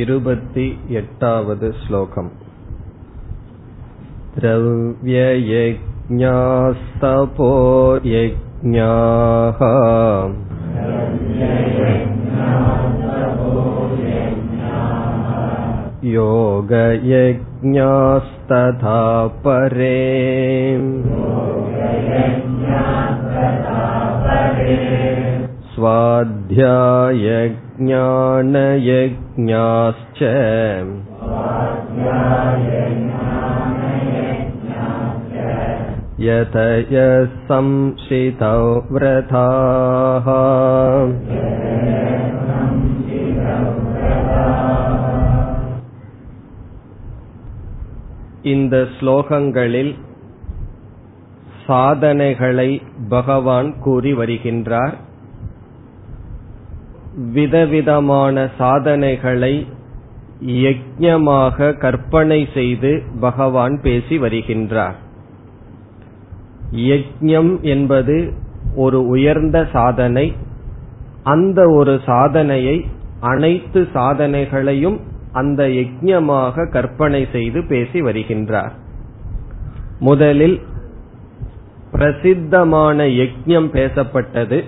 इरुपति एटावद् श्लोकम् द्रव्ययज्ञास्तपो यज्ञाः योगयज्ञास्तथा परे स्वाध्यायज्ञानयज्ञाश्च यतय संशितौ व्रताः இந்த ஸ்லோகங்களில் சாதனைகளை பகவான் கூறி வருகின்றார் விதவிதமான சாதனைகளை யஜ்யமாக கற்பனை செய்து பகவான் பேசி வருகின்றார். யஜ்யம் என்பது ஒரு உயர்ந்த சாதனை. அந்த ஒரு சாதனையை அனைத்து சாதனைகளையும் அந்த யஜ்யமாக கற்பனை செய்து பேசி வருகின்றார். முதலில் பிரசித்தமான யஜ்யம் பேசப்பட்டது.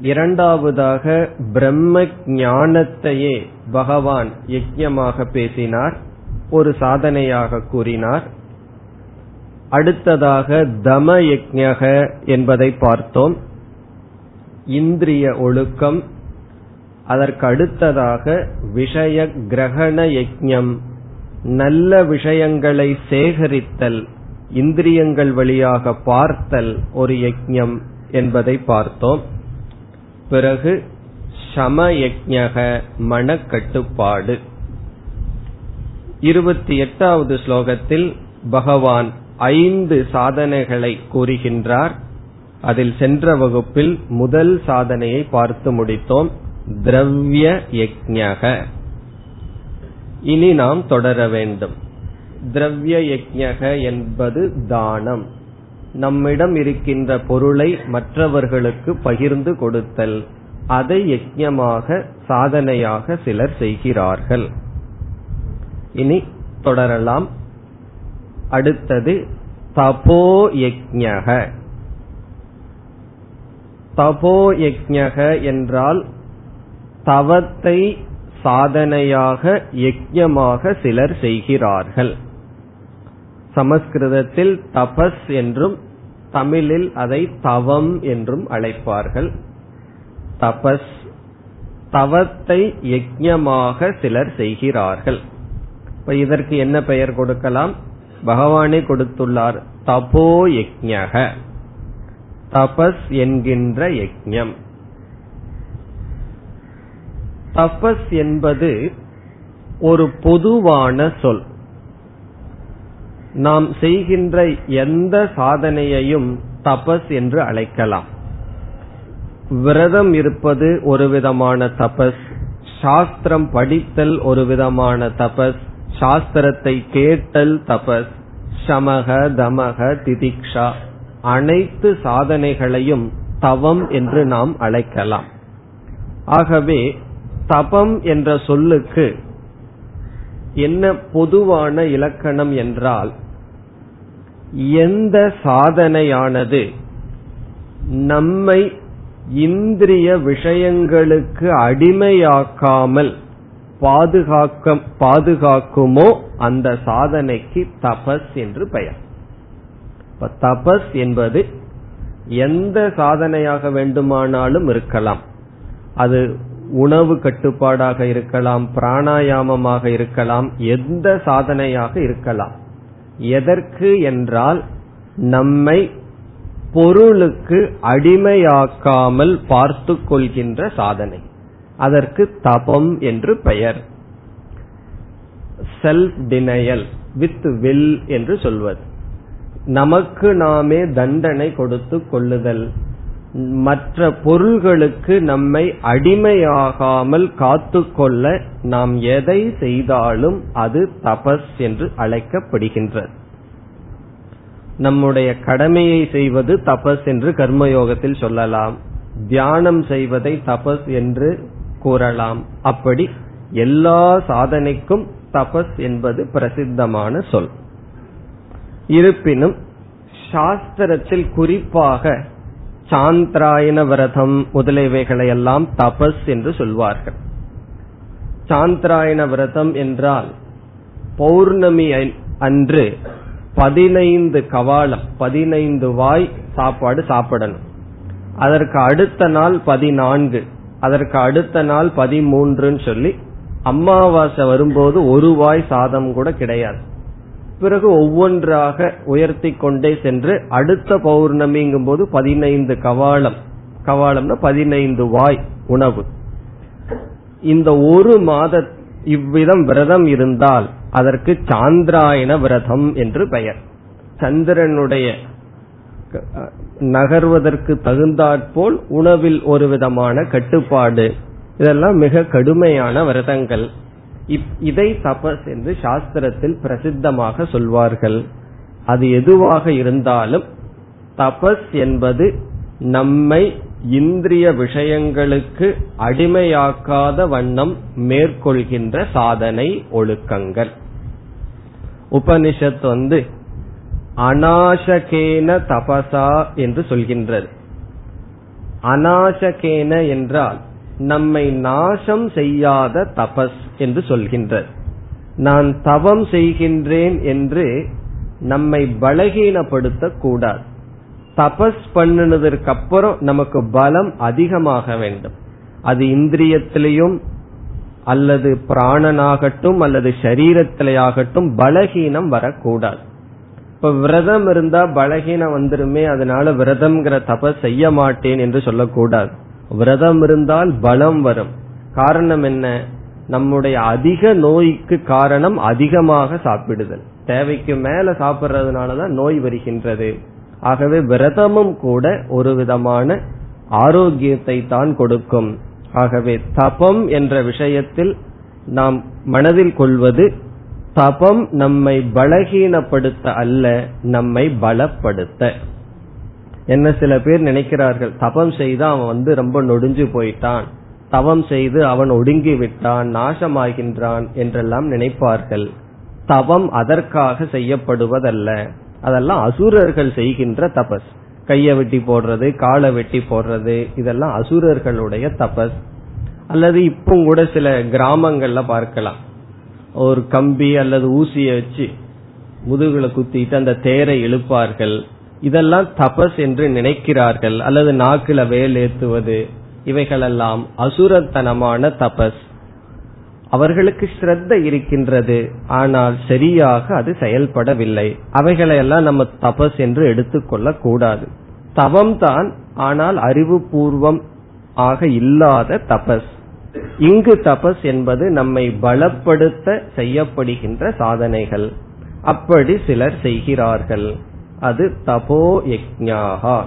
இரண்டாவதாக பிரம்ம ஞானத்தையே பகவான் யஜ்யமாக பேசினார் ஒரு சாதனையாக கூறினார். அடுத்ததாக தம யஜக என்பதை பார்த்தோம். இந்திரிய ஒழுக்கம். அதற்கு அடுத்ததாக விஷய கிரகண யஜ்ஞம். நல்ல விஷயங்களை சேகரித்தல் இந்திரியங்கள் வழியாக பார்த்தல் ஒரு யஜ்ஞம் என்பதை பார்த்தோம். பிறகு சமயஜக மனக்கட்டுப்பாடு. இருபத்தி எட்டாவது ஸ்லோகத்தில் பகவான் ஐந்து சாதனைகளை கூறுகின்றார். அதில் சென்ற வகுப்பில் முதல் சாதனையை பார்த்து முடித்தோம். திரவிய யஜக. இனி நாம் தொடர வேண்டும். திரவிய யஜக என்பது தானம். நம்மிடம் இருக்கின்ற பொருளை மற்றவர்களுக்கு பகிர்ந்து கொடுத்தல். அதை யஜ்யமாக சாதனையாக சிலர் செய்கிறார்கள். இனி தொடரலாம். அடுத்தது தபோ யஜக தபோ யஜக என்றால் தவத்தை சாதனையாக யஜ்யமாக சிலர் செய்கிறார்கள். சமஸ்கிருதத்தில் தபஸ் என்றும் தமிழில் அதை தவம் என்றும் அழைப்பார்கள். தபஸ் தவத்தை யஜ்யமாக சிலர் செய்கிறார்கள். இப்ப இதற்கு என்ன பெயர் கொடுக்கலாம்? பகவானே கொடுத்துள்ளார் தபோ யஜ்ஞக. தபஸ் என்கின்ற யஜ்ஞம். தபஸ் என்பது ஒரு பொதுவான சொல். நாம் செய்கின்ற எந்த சாதனையையும் தபஸ் என்று அழைக்கலாம். விரதம் இருப்பது ஒரு விதமான தபஸ் சாஸ்திரம் படித்தல் ஒரு விதமான தபஸ் சாஸ்திரத்தை கேட்டல் தபஸ் சமக தமக திதிக்ஷா அனைத்து சாதனைகளையும் தவம் என்று நாம் அழைக்கலாம். ஆகவே தபம் என்ற சொல்லுக்கு என்ன பொதுவான இலக்கணம் என்றால் எந்த சாதனையானது நம்மை இந்திரிய விஷயங்களுக்கு அடிமையாக்காமல் பாதுகாக்க பாதுகாக்குமோ அந்த சாதனைக்கு தபஸ் என்று பெயர். இப்ப தபஸ் என்பது எந்த சாதனையாக வேண்டுமானாலும் இருக்கலாம். அது உணவு கட்டுப்பாடாக இருக்கலாம் பிராணாயாமமாக இருக்கலாம் எந்த சாதனையாக இருக்கலாம். எதற்கு என்றால் நம்மை பொருளுக்கு அடிமையாக்காமல் பார்த்து கொள்கின்ற சாதனை. அதற்கு தபம் என்று பெயர். செல்ஃப் டினையல் வித் வில் என்று சொல்வது. நமக்கு நாமே தண்டனை கொடுத்து கொள்ளுதல். மற்ற பொருள்களுக்கு நம்மை அடிமையாகாமல் காத்துக்கொள்ள நாம் எதை செய்தாலும் அது தபஸ் என்று அழைக்கப்படுகின்றது. நம்முடைய கடமையை செய்வது தபஸ் என்று கர்மயோகத்தில் சொல்லலாம். தியானம் செய்வதை தபஸ் என்று கூறலாம். அப்படி எல்லா சாதனைக்கும் தபஸ் என்பது பிரசித்தமான சொல். இருப்பினும் சாஸ்திரத்தில் குறிப்பாக சாந்திராயன விரதம் முதலியவைகளை எல்லாம் தபஸ் என்று சொல்வார்கள். சாந்திராயன விரதம் என்றால் பௌர்ணமி அன்று பதினைந்து கவாலம் பதினைந்து வாய் சாப்பாடு சாப்பிடணும். அதற்கு அடுத்த நாள் பதினான்கு அதற்கு அடுத்த நாள் பதிமூன்றுன்னு சொல்லி அமாவாசை வரும்போது ஒரு வாய் சாதம் கூட கிடையாது. பிறகு ஒவ்வொன்றாக உயர்த்தி கொண்டே சென்று அடுத்த பௌர்ணமிங்கும் போது பதினைந்து கவாலம் கவாலம்னா பதினைந்து வாய் உணவு. இந்த ஒரு மாத இவ்விதம் விரதம் இருந்தால் அதற்கு சாந்திராயன விரதம் என்று பெயர். சந்திரனுடைய நகர்வதற்கு தகுந்தாற்போல் உணவில் ஒரு விதமான கட்டுப்பாடு. இதெல்லாம் மிக கடுமையான விரதங்கள். இதை தபஸ் என்று சாஸ்திரத்தில் பிரசித்தமாக சொல்வார்கள். அது எதுவாக இருந்தாலும் தபஸ் என்பது நம்மை இந்திரிய விஷயங்களுக்கு அடிமையாக்காத வண்ணம் மேற்கொள்கின்ற சாதனை ஒழுக்கங்கள். உபனிஷத் வந்து அநாசகேன தபசா என்று சொல்கின்றது. அநாசகேன என்றால் நம்மை நாசம் செய்யாத தபஸ் என்று சொல்கின்றது நான் தவம் செய்கின்றேன் என்று நம்மை பலகீனப்படுத்த கூடாது தபஸ் பண்ணினதற்கு அப்புறம் நமக்கு பலம் அதிகமாக வேண்டும். அது இந்திரியத்திலையும் அல்லது பிராணனாகட்டும் அல்லது சரீரத்திலேயாகட்டும் பலகீனம் வரக்கூடாது. இப்ப விரதம் இருந்தா பலகீனம் வந்துருமே அதனால விரதம்ங்கிற தபஸ் செய்ய மாட்டேன் என்று சொல்லக்கூடாது. விரதம் இருந்தால் பலம் வரும். காரணம் என்ன? நம்முடைய அதிக நோய்க்கு காரணம் அதிகமாக சாப்பிடுதல். தேவைக்கு மேல சாப்பிடுறதுனாலதான் நோய் வருகின்றது. ஆகவே விரதமும் கூட ஒரு விதமான ஆரோக்கியத்தை தான் கொடுக்கும். ஆகவே தபம் என்ற விஷயத்தில் நாம் மனதில் கொள்வது தபம் நம்மை பலகீனப்படுத்த அல்ல நம்மை பலப்படுத்த. என்ன சில பேர் நினைக்கிறார்கள் தபம் செய்து அவன் வந்து ரொம்ப நொடிஞ்சு போயிட்டான். தவம் செய்து அவன் ஒடுங்கி விட்டான் நாசமாகின்றான் என்றெல்லாம் நினைப்பார்கள். தவம் அதற்காக செய்யப்படுவதல்ல. அதெல்லாம் அசுரர்கள் செய்கின்ற தபஸ். கையை வெட்டி போடுறது காலை வெட்டி போடுறது இதெல்லாம் அசுரர்களுடைய தபஸ். அல்லது இப்போ கூட சில கிராமங்கள்ல பார்க்கலாம். ஒரு கம்பி அல்லது ஊசியை வச்சு முதுகுல குத்திட்டு அந்த தேரை இழுப்பார்கள். இதெல்லாம் தபஸ் என்று நினைக்கிறார்கள். அல்லது நாக்குல வேல் ஏத்துவது. இவைகளெல்லாம் அசுரத்தனமான தபஸ். அவர்களுக்கு ஸ்ரத்த இருக்கின்றது. ஆனால் சரியாக அது செயல்படவில்லை. அவைகளையெல்லாம் நம்ம தபஸ் என்று எடுத்துக்கொள்ள கூடாது தவம் தான் ஆனால் அறிவுபூர்வம் ஆக இல்லாத தபஸ். இங்கு தபஸ் என்பது நம்மை பலப்படுத்த செய்யப்படுகின்ற சாதனைகள். அப்படி சிலர் செய்கிறார்கள். அது தபோ யக்ஞாகா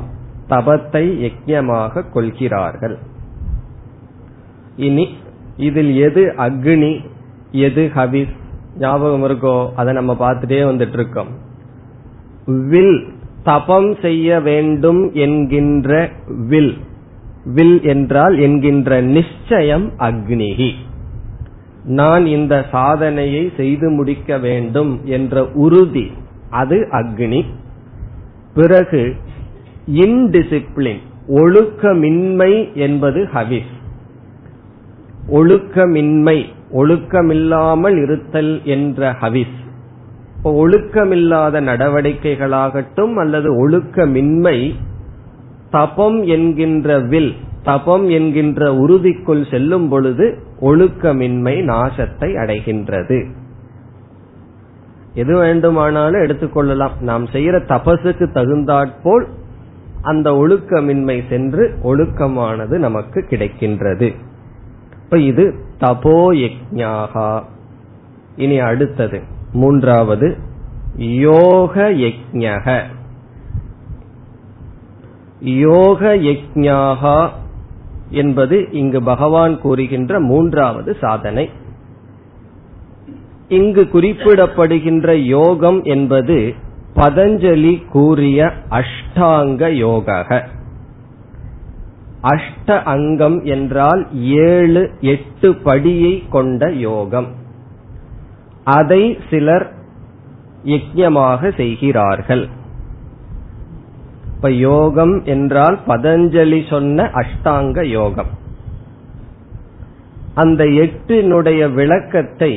தபத்தை யஜ்யமாக கொள்கிறார்கள். இனி இதில் எது அக்னி எது ஹவிஸ்? ஞாபகம் இருக்கோ? அதை நம்ம பார்த்துட்டே வந்துட்டு இருக்கோம் வில் தபம் செய்ய வேண்டும் என்கின்ற வில். வில் என்றால் என்கின்ற நிச்சயம் அக்னிகி நான் இந்த சாதனையை செய்து முடிக்க வேண்டும் என்ற உறுதி. அது அக்னி. பிறகு இன்டிசிப்ளின் ஒழுக்கமின்மை என்பது ஹவிஸ் ஒழுக்கமின்மை ஒழுக்கமில்லாமல் இருத்தல் என்ற ஹவிஸ் ஒழுக்கமில்லாத நடவடிக்கைகளாகட்டும் அல்லது ஒழுக்கமின்மை தபம் என்கின்ற வில் தபம் என்கின்ற உறுதிக்குள் செல்லும் பொழுது ஒழுக்கமின்மை நாசத்தை அடைகின்றது. எது வேண்டுமானாலும் எடுத்துக்கொள்ளலாம் நாம் செய்யற தபசுக்கு தகுந்தாற்போல் அந்த ஒழுக்கமின்மை சென்று ஒழுக்கமானது நமக்கு கிடைக்கின்றது. இப்ப இது தபோ யஜ்ஞாகா இனி அடுத்தது. மூன்றாவது. யோக யஜ்ஞக யோக யஜ்ஞாகா என்பது இங்கு பகவான் கூறுகின்ற மூன்றாவது சாதனை. இங்கு குறிப்பிடப்படுகின்ற யோகம் என்பது பதஞ்சலி கூறிய அஷ்டாங்க யோக அஷ்ட அங்கம் என்றால் ஏழு எட்டு படியை கொண்ட யோகம். அதை சிலர் யஜ்யமாக செய்கிறார்கள். இப்ப யோகம் என்றால் பதஞ்சலி சொன்ன அஷ்டாங்க யோகம். அந்த எட்டினுடைய விளக்கத்தை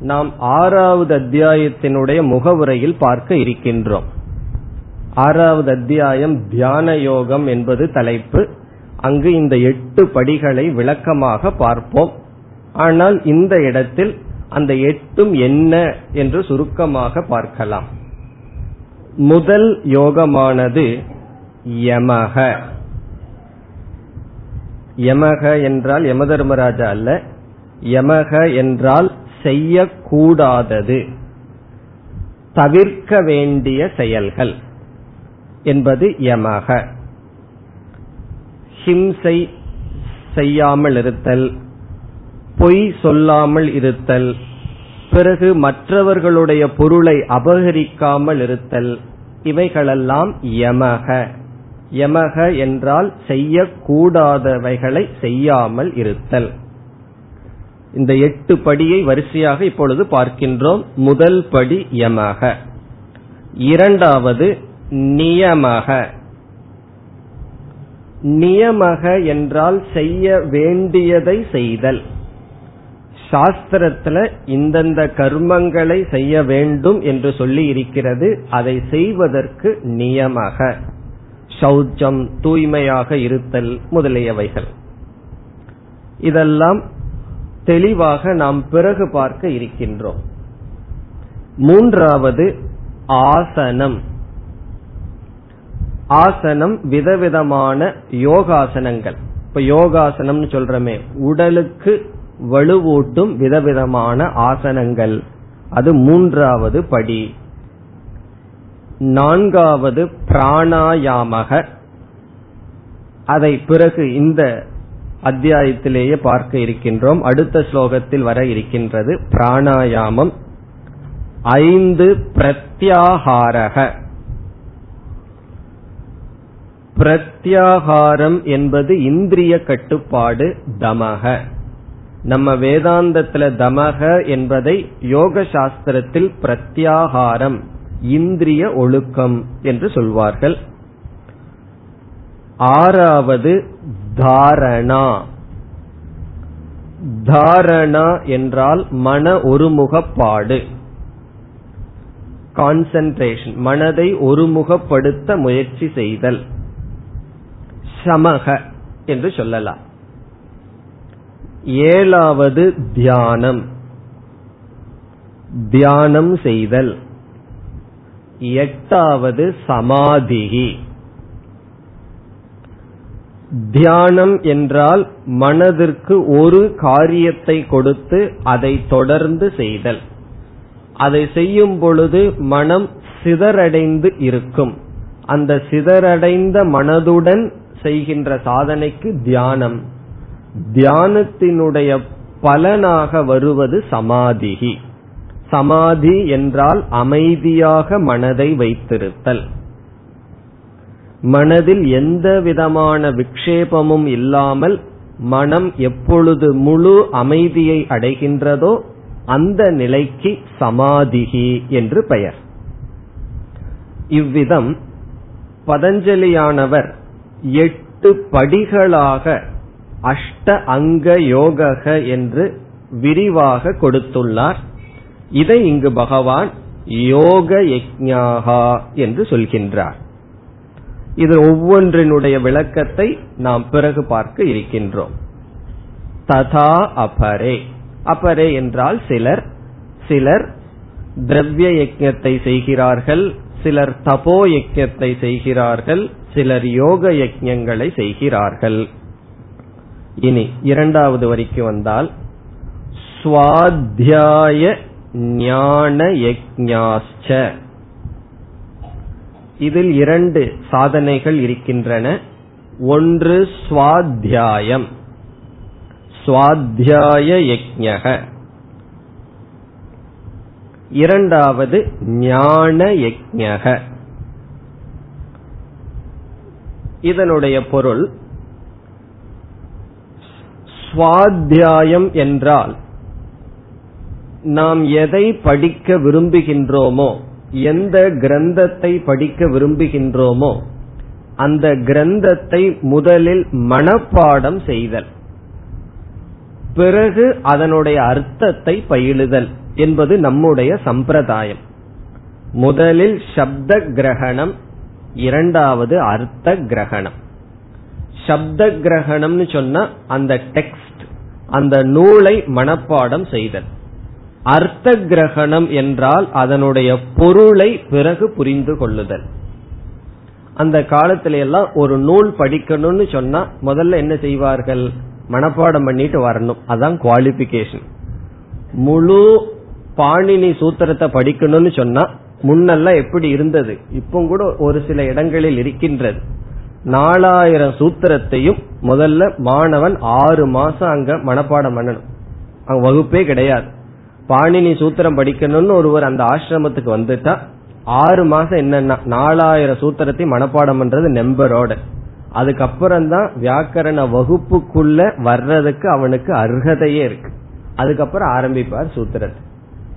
நாம் ஆறாவது அத்தியாயத்தினுடைய முகவுரையில் பார்க்க இருக்கின்றோம். ஆறாவது அத்தியாயம் தியான யோகம் என்பது தலைப்பு. அங்கு இந்த எட்டு படிகளை விளக்கமாக பார்ப்போம். ஆனால் இந்த இடத்தில் அந்த எட்டும் என்ன என்று சுருக்கமாக பார்க்கலாம். முதல் யோகமானது யமக. யமக என்றால் யமதர்மராஜா அல்ல. யமக என்றால் செய்யக்கூடாதது. தவிர்க்க வேண்டிய செயல்கள் என்பது யமக. ஹிம்சை செய்யாமல் இருத்தல் பொய் சொல்லாமல் இருத்தல் பிறகு மற்றவர்களுடைய பொருளை அபகரிக்காமல் இருத்தல் இவைகளெல்லாம் யமக. யமக என்றால் செய்யக்கூடாதவைகளை செய்யாமல் இருத்தல். இந்த எட்டு படியை வரிசையாக இப்பொழுது பார்க்கின்றோம். முதல் படி யமக. இரண்டாவது நியமக. நியமக என்றால் செய்ய வேண்டியதை செய்தல். சாஸ்திரத்துல இந்தந்த கர்மங்களை செய்ய வேண்டும் என்று சொல்லி இருக்கிறது. அதை செய்வதற்கு நியமக. சௌச்சம் தூய்மையாக இருத்தல் முதலியவைகள். இதெல்லாம் தெளிவாக நாம் பிறகு பார்க்க இருக்கின்றோம். மூன்றாவது ஆசனம். ஆசனம் விதவிதமான யோகாசனங்கள். இப்ப யோகாசனம்னு சொல்றமே உடலுக்கு வலுவூட்டும் விதவிதமான ஆசனங்கள். அது மூன்றாவது படி. நான்காவது பிராணாயாமக. அதை பிறகு இந்த அத்தியாயத்திலேயே பார்க்க இருக்கின்றோம். அடுத்த ஸ்லோகத்தில் வர இருக்கின்றது பிராணாயாமம். ஐந்து பிரத்யாகாரக. பிரத்யாகாரம் என்பது இந்திரிய கட்டுப்பாடு தமக. நம்ம வேதாந்தத்துல தமக என்பதை யோக சாஸ்திரத்தில் பிரத்யாகாரம் இந்திரிய ஒழுக்கம் என்று சொல்வார்கள். ஆறாவது தாரணா. தாரணா என்றால் மன ஒருமுகப்பாடு. கான்சன்ட்ரேஷன் மனதை ஒருமுகப்படுத்த முயற்சி செய்தல். சமக என்று சொல்லலாம். ஏழாவது தியானம். தியானம் செய்தல். எட்டாவது சமாதிகி. தியானம் என்றால் மனதிற்கு ஒரு காரியத்தை கொடுத்து அதை தொடர்ந்து செய்தல். அதை செய்யும் பொழுது மனம் சிதறடைந்து இருக்கும். அந்த சிதறடைந்த மனதுடன் செய்கின்ற சாதனைக்கு தியானம். தியானத்தினுடைய பலனாக வருவது சமாதிகி. சமாதி என்றால் அமைதியாக மனதை வைத்திருத்தல். மனதில் எந்த விதமான விக்ஷேபமும் இல்லாமல் மனம் எப்பொழுது முழு அமைதியை அடைகின்றதோ அந்த நிலைக்கு சமாதிகி என்று பெயர். இவ்விதம் பதஞ்சலியானவர் எட்டு படிகளாக அஷ்ட அங்க யோக என்று விரிவாக கொடுத்துள்ளார். இதை இங்கு பகவான் யோக யஜ்ஞாகா என்று சொல்கின்றார். இது ஒவ்வொன்றினுடைய விளக்கத்தை நாம் பிறகு பார்க்க இருக்கின்றோம். ததா அபரே. அபரே என்றால் சிலர். சிலர் திரவிய யஜத்தை செய்கிறார்கள். சிலர் தபோ யஜத்தை செய்கிறார்கள். சிலர் யோக யஜங்களை செய்கிறார்கள். இனி இரண்டாவது வரிக்கு வந்தால் சுவாத்தியாய ஞான யஜ்ஞாச்ச இதில் இரண்டு சாதனைகள் இருக்கின்றன. ஒன்று சுவாத்தியாயம். சுவாத்தியாய யஜக இரண்டாவது ஞான யஜக இதனுடைய பொருள் சுவாத்தியாயம் என்றால் நாம் எதை படிக்க விரும்புகின்றோமோ எந்த கிரந்தத்தை படிக்க விரும்புகின்றோமோ அந்த கிரந்தத்தை முதலில் மனப்பாடம் செய்தல். பிறகு அதனுடைய அர்த்தத்தை பயிலுதல் என்பது நம்முடைய சம்பிரதாயம். முதலில் சப்த கிரகணம் இரண்டாவது அர்த்த கிரகணம். சப்த கிரகணம்னு சொன்னா அந்த டெக்ஸ்ட் அந்த நூலை மனப்பாடம் செய்தல். அர்த்த கிரகணம் என்றால் அதனுடைய பொருளை பிறகு புரிந்து கொள்ளுதல். அந்த காலத்தில எல்லாம் ஒரு நூல் படிக்கணும்னு சொன்னா முதல்ல என்ன செய்வார்கள்? மனப்பாடம் பண்ணிட்டு வரணும். அதான் குவாலிபிகேஷன் முழு பாணினி சூத்திரத்தை படிக்கணும்னு சொன்னா முன்னெல்லாம் எப்படி இருந்தது? இப்போ கூட ஒரு சில இடங்களில் இருக்கின்றது. நாலாயிரம் சூத்திரத்தையும் முதல்ல மாணவன் ஆறு மாசம் அங்க மனப்பாடம் பண்ணணும். அங்க வகுப்பே கிடையாது. பாணினி சூத்திரம் படிக்கணும்னு ஒருவர் அந்த ஆசிரமத்துக்கு வந்துட்டா ஆறு மாசம் என்னன்னா நாலாயிரம் சூத்திரத்தை மனப்பாடம் பண்றது நெம்பரோட. அதுக்கப்புறம் தான் வியாக்கரண வகுப்புக்குள்ள வர்றதுக்கு அவனுக்கு அர்ஹதையே இருக்கு. அதுக்கப்புறம் ஆரம்பிப்பார் சூத்திரத்தை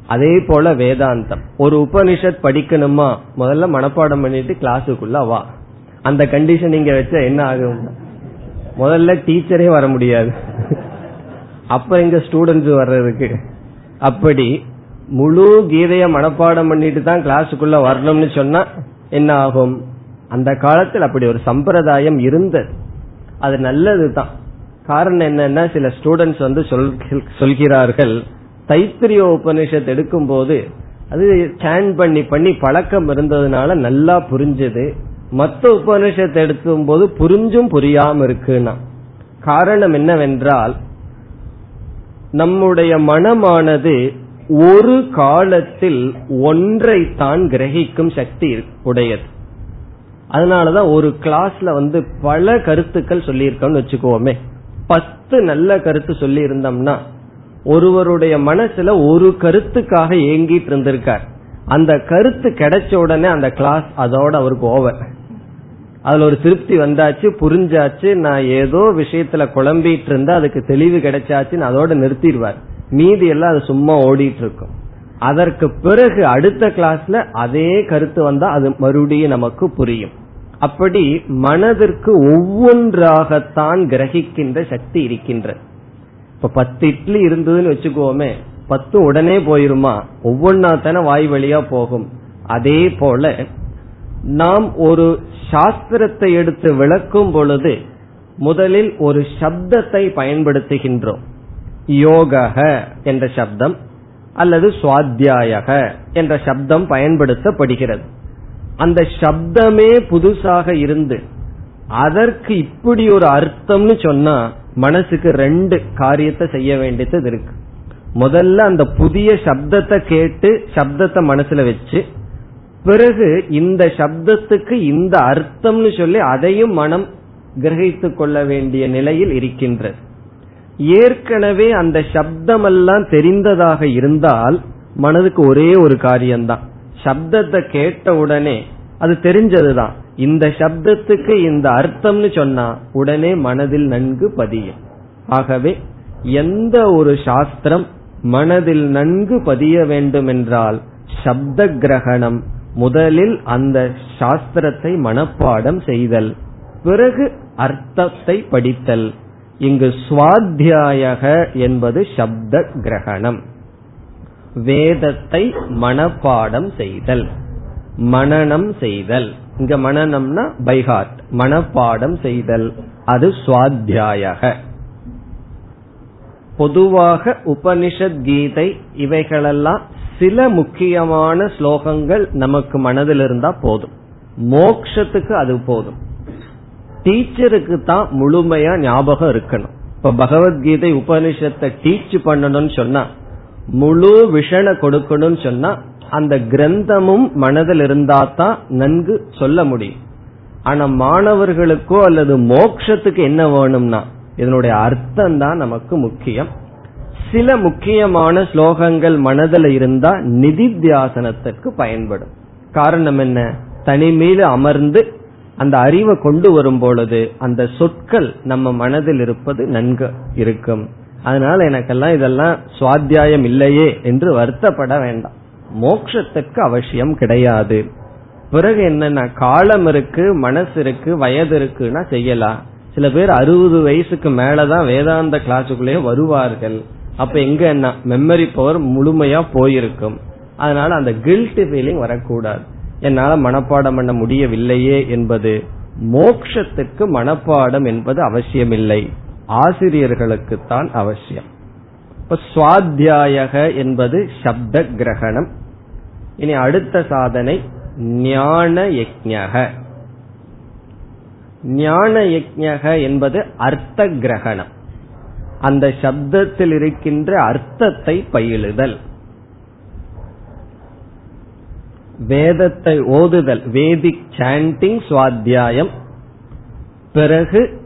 அதே போல வேதாந்தம். ஒரு உபனிஷத் படிக்கணுமா? முதல்ல மனப்பாடம் பண்ணிட்டு கிளாஸுக்குள்ள வா. அந்த கண்டிஷன் இங்க வச்ச என்ன ஆகும்? முதல்ல டீச்சரே வர முடியாது. அப்ப எங்க ஸ்டூடெண்ட்ஸ் வர்றதுக்கு. அப்படி முழு கீதைய மனப்பாடம் பண்ணிட்டு தான் கிளாஸுக்குள்ள வரணும்னு சொன்னா என்ன ஆகும்? அந்த காலத்தில் அப்படி ஒரு சம்பிரதாயம் இருந்தது. அது நல்லது தான் காரணம் என்னன்னா சில ஸ்டூடெண்ட்ஸ் வந்து சொல்கிறார்கள் தைத்திரிய உபனிஷத் எடுக்கும் போது அது சேன் பண்ணி பண்ணி பழக்கம் இருந்ததுனால நல்லா புரிஞ்சது. மத்த உபனிஷத்தை எடுக்கும் போது புரிஞ்சும் புரியாம இருக்குன்னா. காரணம் என்னவென்றால் நம்முடைய மனமானது ஒரு காலத்தில் ஒன்றை தான் கிரகிக்கும் சக்தி உடையது. அதனாலதான் ஒரு கிளாஸ்ல வந்து பல கருத்துக்கள் சொல்லியிருக்கோம்னு வச்சுக்கோமே. பத்து நல்ல கருத்து சொல்லி இருந்தோம்னா ஒருவருடைய மனசுல ஒரு கருத்துக்காக ஏங்கிட்டு இருந்திருக்கார். அந்த கருத்து கிடைச்ச உடனே அந்த கிளாஸ் அதோட அவருக்கு ஓவர் அதுல ஒரு திருப்தி வந்தாச்சு புரிஞ்சாச்சு நான் ஏதோ விஷயத்துல குழம்பிட்டு இருந்தா அதுக்கு தெளிவு கிடைச்சாச்சுன்னு அதோட நிறுத்திடுவார். மீதி எல்லாம் அது சும்மா ஓடிட்டு இருக்கும் அதற்கு பிறகு அடுத்த கிளாஸ்ல அதே கருத்து வந்தா அது மறுபடியும் நமக்கு புரியும். அப்படி மனதிற்கு ஒவ்வொன்றாகத்தான் கிரகிக்கின்ற சக்தி இருக்கின்ற இப்ப பத்து இட்லி இருந்ததுன்னு வச்சுக்கோமே பத்து உடனே போயிருமா? ஒவ்வொன்னா தானே வாய் வழியா போகும். அதே போல நாம் ஒரு சாஸ்திரத்தை எடுத்து விளக்கும் பொழுது முதலில் ஒரு சப்தத்தை பயன்படுத்துகின்றோம். யோக என்ற சப்தம் அல்லது சுவாத்தியாயக என்ற சப்தம் பயன்படுத்தப்படுகிறது. அந்த சப்தமே புதுசாக இருந்து அதற்கு இப்படி ஒரு அர்த்தம்னு சொன்னா மனசுக்கு ரெண்டு காரியத்தை செய்ய வேண்டியது இருக்கு. முதல்ல அந்த புதிய சப்தத்தை கேட்டு சப்தத்தை மனசுல வச்சு பிறகு இந்த சப்தத்துக்கு இந்த அர்த்தம்னு சொல்லி அதையும் மனம் கிரகித்துக் கொள்ள வேண்டிய நிலையில் இருக்கின்றது. ஏற்கனவே அந்த சப்தமெல்லாம் தெரிந்ததாக இருந்தால் மனதுக்கு ஒரே ஒரு காரியம்தான். சப்தத்தை கேட்ட உடனே அது தெரிஞ்சதுதான். இந்த சப்தத்துக்கு இந்த அர்த்தம்னு சொன்னா உடனே மனதில் நன்கு பதியும். ஆகவே எந்த ஒரு சாஸ்திரம் மனதில் நன்கு பதிய வேண்டும் என்றால் சப்த கிரகணம் முதலில் அந்த சாஸ்திரத்தை மனப்பாடம் செய்தல் பிறகு அர்த்தத்தை படித்தல். இங்கு சுவாத்தியாயக என்பது சப்த கிரகணம். வேதத்தை மனப்பாடம் செய்தல் மனநம் செய்தல். இங்க மனநம்னா பைஹார்ட் மனப்பாடம் செய்தல். அது சுவாத்தியாயக. பொதுவாக உபனிஷத் கீதை இவைகளெல்லாம் சில முக்கியமான ஸ்லோகங்கள் நமக்கு மனதில் இருந்தா போதும். மோக்ஷத்துக்கு அது போதும். டீச்சருக்கு தான் முழுமையா ஞாபகம் இருக்கணும். இப்ப பகவத்கீதை உபனிஷத்தை டீச் பண்ணணும்னு சொன்னா முழு விஷனை கொடுக்கணும்னு சொன்னா அந்த கிரந்தமும் மனதில் இருந்தா தான் நன்கு சொல்ல முடியும். ஆனா மாணவர்களுக்கோ அல்லது மோக்ஷத்துக்கு என்ன வேணும்னா இதனுடைய அர்த்தம் தான் நமக்கு முக்கியம். சில முக்கியமான ஸ்லோகங்கள் மனதில் இருந்தா நிதித்தியாசனத்திற்கு பயன்படும். காரணம் என்ன? தனிமையில அமர்ந்து அந்த அறிவை கொண்டு வரும் பொழுது அந்த சொற்கள் நம்ம மனதில் இருப்பது நன்கு இருக்கும். அதனால எனக்கெல்லாம் இதெல்லாம் சுவாத்தியாயம் இல்லையே என்று வருத்தப்பட வேண்டாம். மோக்ஷத்திற்கு அவசியம் கிடையாது. பிறகு என்னன்னா காலம் இருக்கு மனசு இருக்கு வயது இருக்குன்னா செய்யலாம். சில பேர் அறுபது வயசுக்கு மேலதான் வேதாந்த கிளாஸுக்குள்ளேயே வருவார்கள். அப்ப எங்க என்ன? மெமரி பவர் முழுமையா போயிருக்கும். அதனால அந்த கில்ட் ஃபீலிங் வரக்கூடாது. என்னால மனப்பாடம் பண்ண முடியவில்லையே என்பது மோக்ஷத்துக்கு மனப்பாடம் என்பது அவசியமில்லை. ஆசிரியர்களுக்குத்தான் அவசியம். இப்ப சுவாத்தியாயக என்பது சப்த கிரகணம் இனி அடுத்த சாதனை ஞான யஜ்ஞக. ஞான யஜக என்பது அர்த்த கிரகணம் அந்த சப்தத்தில் இருக்கின்ற அர்த்தத்தை பயிலுதல். வேதத்தை ஓதுதல். வேதிக் சாண்டிங் சுவாத்தியாயம். பிறகு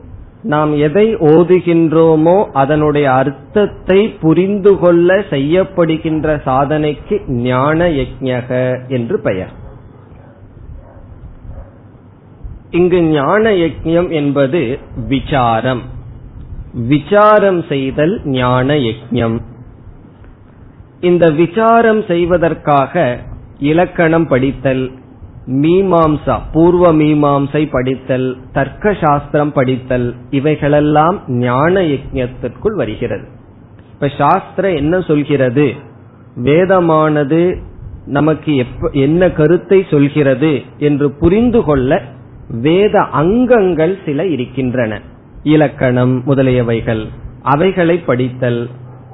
நாம் எதை ஓதுகின்றோமோ அதனுடைய அர்த்தத்தை புரிந்து கொள்ள செய்யப்படுகின்ற சாதனைக்கு ஞான யஜக என்று பெயர். இங்கு ஞான யஜ்யம் என்பது விசாரம். விசாரம் செய்தல் ஞான யஜம் இந்த விசாரம் செய்வதற்காக இலக்கணம் படித்தல் மீமாம்சா பூர்வ மீமாம்சை படித்தல் தர்க்க சாஸ்திரம் படித்தல் இவைகளெல்லாம் ஞான யஜத்திற்குள் வருகிறது. இப்ப சாஸ்திரம் என்ன சொல்கிறது? வேதமானது நமக்கு எப்ப என்ன கருத்தை சொல்கிறது என்று புரிந்து கொள்ள வேத அங்கங்கள் சில இருக்கின்றன. இலக்கணம் முதலியவைகள். அவைகளை படித்தல்.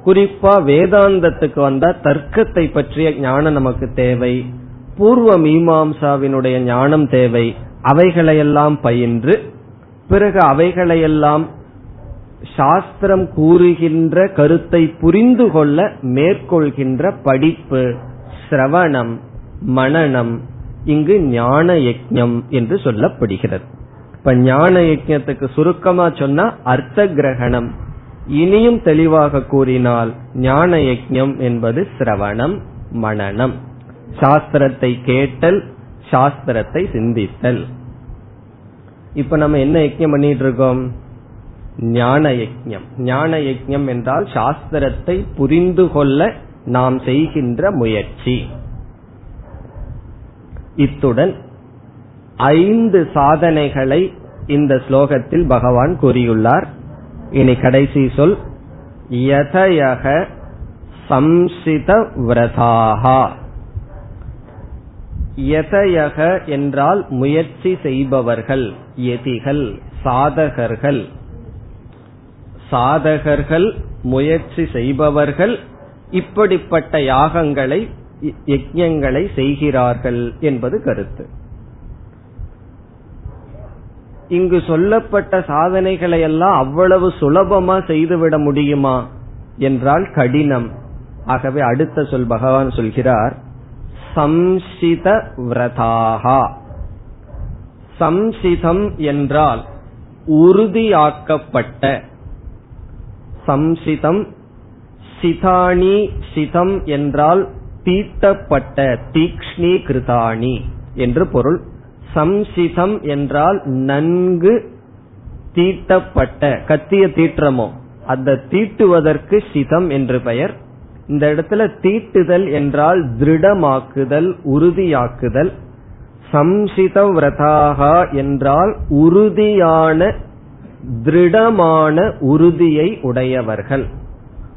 குறிப்பா வேதாந்தத்துக்கு வந்தா தர்க்கத்தை பற்றிய ஞானம் நமக்கு தேவை. பூர்வ மீமாம்சாவினுடைய ஞானம் தேவை. அவைகளையெல்லாம் பயின்று பிறகு அவைகளையெல்லாம் சாஸ்திரம் கூறுகின்ற கருத்தை புரிந்து கொள்ள மேற்கொள்கின்ற படிப்பு. சிரவணம் மனநம் இங்கு ஞான யஜம் என்று சொல்லப்படுகிறது. இப்ப ஞான யஜ்யத்துக்கு சுருக்கமா சொன்னா அர்த்த கிரகணம் இனியும் தெளிவாக கூறினால் ஞான யஜ்யம் என்பது சிரவணம் மனநம். சாஸ்திரத்தை கேட்டல் சாஸ்திரத்தை சிந்தித்தல். இப்ப நம்ம என்ன யஜ்யம் பண்ணிட்டு இருக்கோம் ஞான யஜ்யம் ஞான யஜ்யம் என்றால் சாஸ்திரத்தை புரிந்து கொள்ள நாம் செய்கின்ற முயற்சி. இத்துடன் ஐந்து சாதனைகளை இந்த ஸ்லோகத்தில் பகவான் கூறியுள்ளார். இனி கடைசி சொல் யதயக சம்சித விரதாகா யதயக என்றால் முயற்சி செய்பவர்கள் எதிகள் சாதகர்கள். சாதகர்கள் முயற்சி செய்பவர்கள் இப்படிப்பட்ட யாகங்களை யஜ்யங்களை செய்கிறார்கள் என்பது கருத்து. இங்கு சொல்லப்பட்ட சாதனைகளை எல்லாம் அவ்வளவு சுலபமா செய்துவிட முடியுமா என்றால் கடினம். ஆகவே அடுத்த சொல் பகவான் சொல்கிறார் சம்சித விரதாகா சம்சிதம் என்றால் உறுதியாக்கப்பட்ட. சம்சிதம் சிதானி சிதம் என்றால் தீட்டப்பட்ட தீக்ஷ்ணி கிருதாணி என்று பொருள். சம்சிதம் என்றால் நன்கு தீட்டப்பட்ட கத்திய தீற்றமோ. அந்த தீட்டுவதற்கு சிதம் என்று பெயர். இந்த இடத்துல தீட்டுதல் என்றால் திருடமாக்குதல் உறுதியாக்குதல். சம்சித விரதாகா என்றால் உறுதியான திருடமான உறுதியை உடையவர்கள்.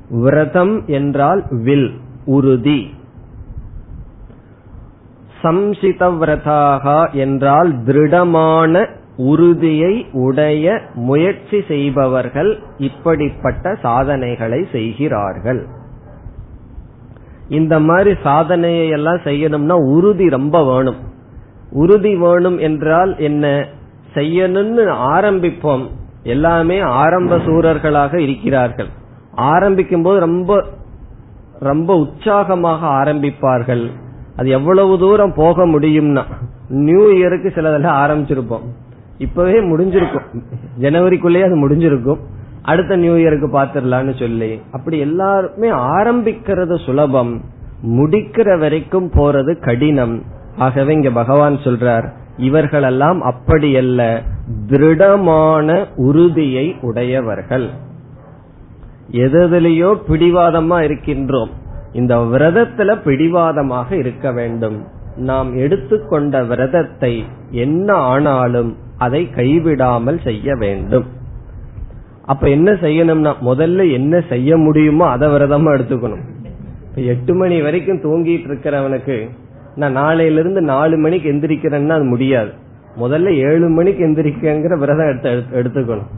விரதம் என்றால் வில் உறுதி. சம்சிதவிரதாகா என்றால் திருடமான உறுதியை உடைய முயற்சி செய்பவர்கள் இப்படிப்பட்ட சாதனைகளை செய்கிறார்கள். இந்த மாதிரி சாதனையை எல்லாம் செய்யணும்னா உறுதி ரொம்ப வேணும். உறுதி வேணும் என்றால் என்ன? செய்யணும்னு ஆரம்பிப்போம். எல்லாமே ஆரம்ப சூரர்களாக இருக்கிறார்கள். ஆரம்பிக்கும் போது ரொம்ப ரொம்ப உற்சாகமாக ஆரம்பிப்பார்கள். அது எவ்வளவு தூரம் போக முடியும்னா நியூ இயருக்கு சிலதெல்லாம் ஆரம்பிச்சிருப்போம். இப்பவே முடிஞ்சிருக்கும். ஜனவரிக்குள்ளேயே அது முடிஞ்சிருக்கும். அடுத்த நியூ இயருக்கு பாத்துடலான்னு சொல்லி. அப்படி எல்லாருமே ஆரம்பிக்கிறது சுலபம். முடிக்கிற வரைக்கும் போறது கடினம். ஆகவே இங்க பகவான் சொல்றார் இவர்களெல்லாம் அப்படியல்ல திருடமான உறுதியை உடையவர்கள். எதிலேயோ பிடிவாதமா இருக்கின்றோம். இந்த விரதத்துல பிடிவாதமாக இருக்க வேண்டும். நாம் எடுத்துக்கொண்ட விரதத்தை என்ன ஆனாலும் அதை கைவிடாமல் செய்ய வேண்டும். அப்ப என்ன செய்யணும்னா முதல்ல என்ன செய்ய முடியுமோ அதை விரதமா எடுத்துக்கணும். இப்ப எட்டு மணி வரைக்கும் தூங்கிட்டு இருக்கிறவனுக்கு நான் நாளையில இருந்து நாலு மணிக்கு எந்திரிக்கிறேன்னா அது முடியாது. முதல்ல ஏழு மணிக்கு எந்திரிக்கங்கிற விரதம் எடுத்து எடுத்துக்கணும்.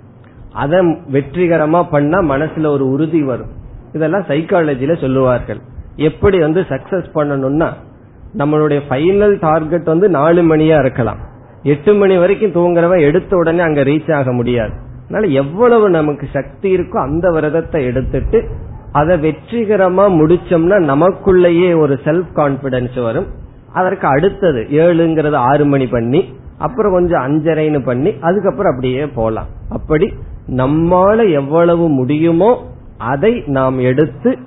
அதை வெற்றிகரமா பண்ணா மனசுல ஒரு உறுதி வரும். இதெல்லாம் சைக்காலஜில சொல்லுவார்கள். எப்படி வந்து சக்சஸ் பண்ணணும்னா நம்மளுடைய ஃபைனல் டார்கெட் வந்து நாலு மணியா இருக்கலாம். எட்டு மணி வரைக்கும் தூங்குறவன் எடுத்த உடனே அங்க ரீச் ஆக முடியாது. அதனால எவ்வளவு நமக்கு சக்தி இருக்கோ அந்த விரதத்தை எடுத்துட்டு அதை வெற்றிகரமா முடிச்சோம்னா நமக்குள்ளேயே ஒரு செல்ஃப் கான்பிடன்ஸ் வரும். அதற்கு அடுத்தது ஏழுங்கிறது ஆறு மணி பண்ணி அப்புறம் கொஞ்சம் அஞ்சரைன்னு பண்ணி அதுக்கப்புறம் அப்படியே போலாம். அப்படி நம்மால எவ்வளவு முடியுமோ அதை நாம் எடுத்து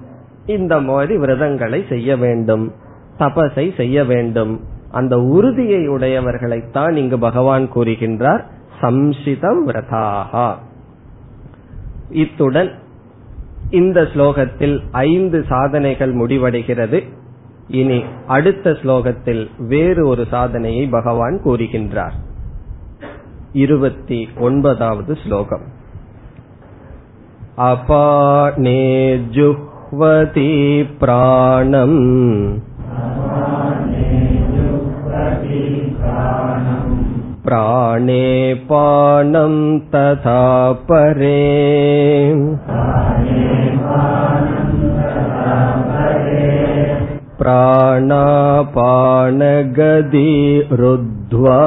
இந்த மாதிரி விரதங்களை செய்ய வேண்டும் தபசை செய்ய வேண்டும். அந்த உறுதியை உடையவர்களைத்தான் இங்கு பகவான் கூறுகின்றார் சம்சிதம் விரதாகா இத்துடன் இந்த ஸ்லோகத்தில் ஐந்து சாதனைகள் முடிவடைகிறது. இனி அடுத்த ஸ்லோகத்தில் வேறு ஒரு சாதனையை பகவான் கூறுகின்றார். இருபத்தி ஒன்பதாவது ஸ்லோகம். अपानेजुह्वति प्राणम् प्राणे पानं तथा परे प्राणापानगदि रुद्ध्वा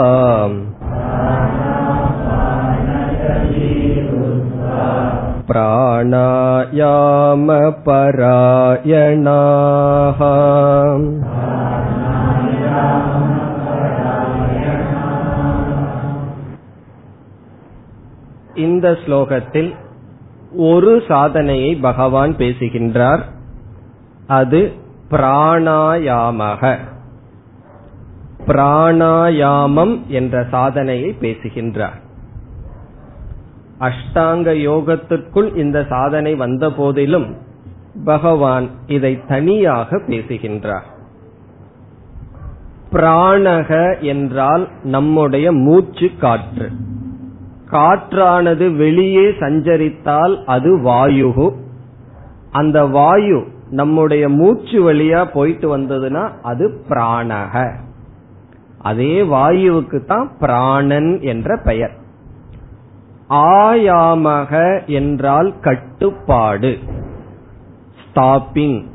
प्राणायामपरायणाः இந்த ஸ்லோகத்தில் ஒரு சாதனையை பகவான் பேசுகின்றார் அது பிராணாயாமக பிராணாயாமம் என்ற சாதனையை பேசுகின்றார் அஷ்டாங்க யோகத்திற்குள் இந்த சாதனை வந்த போதிலும் பகவான் இதை தனியாக பேசுகின்றார். பிராணக என்றால் நம்முடைய மூச்சு காற்று. காற்றானது வெளியே சஞ்சரித்தால் அது வாயுகு. அந்த வாயு நம்முடைய மூச்சு வழியா போயிட்டு வந்ததுன்னா அது பிராணக. அதே வாயுவுக்கு தான் பிராணன் என்ற பெயர். ஆயாமக என்றால் கட்டுப்பாடு. ஸ்டாப்பிங்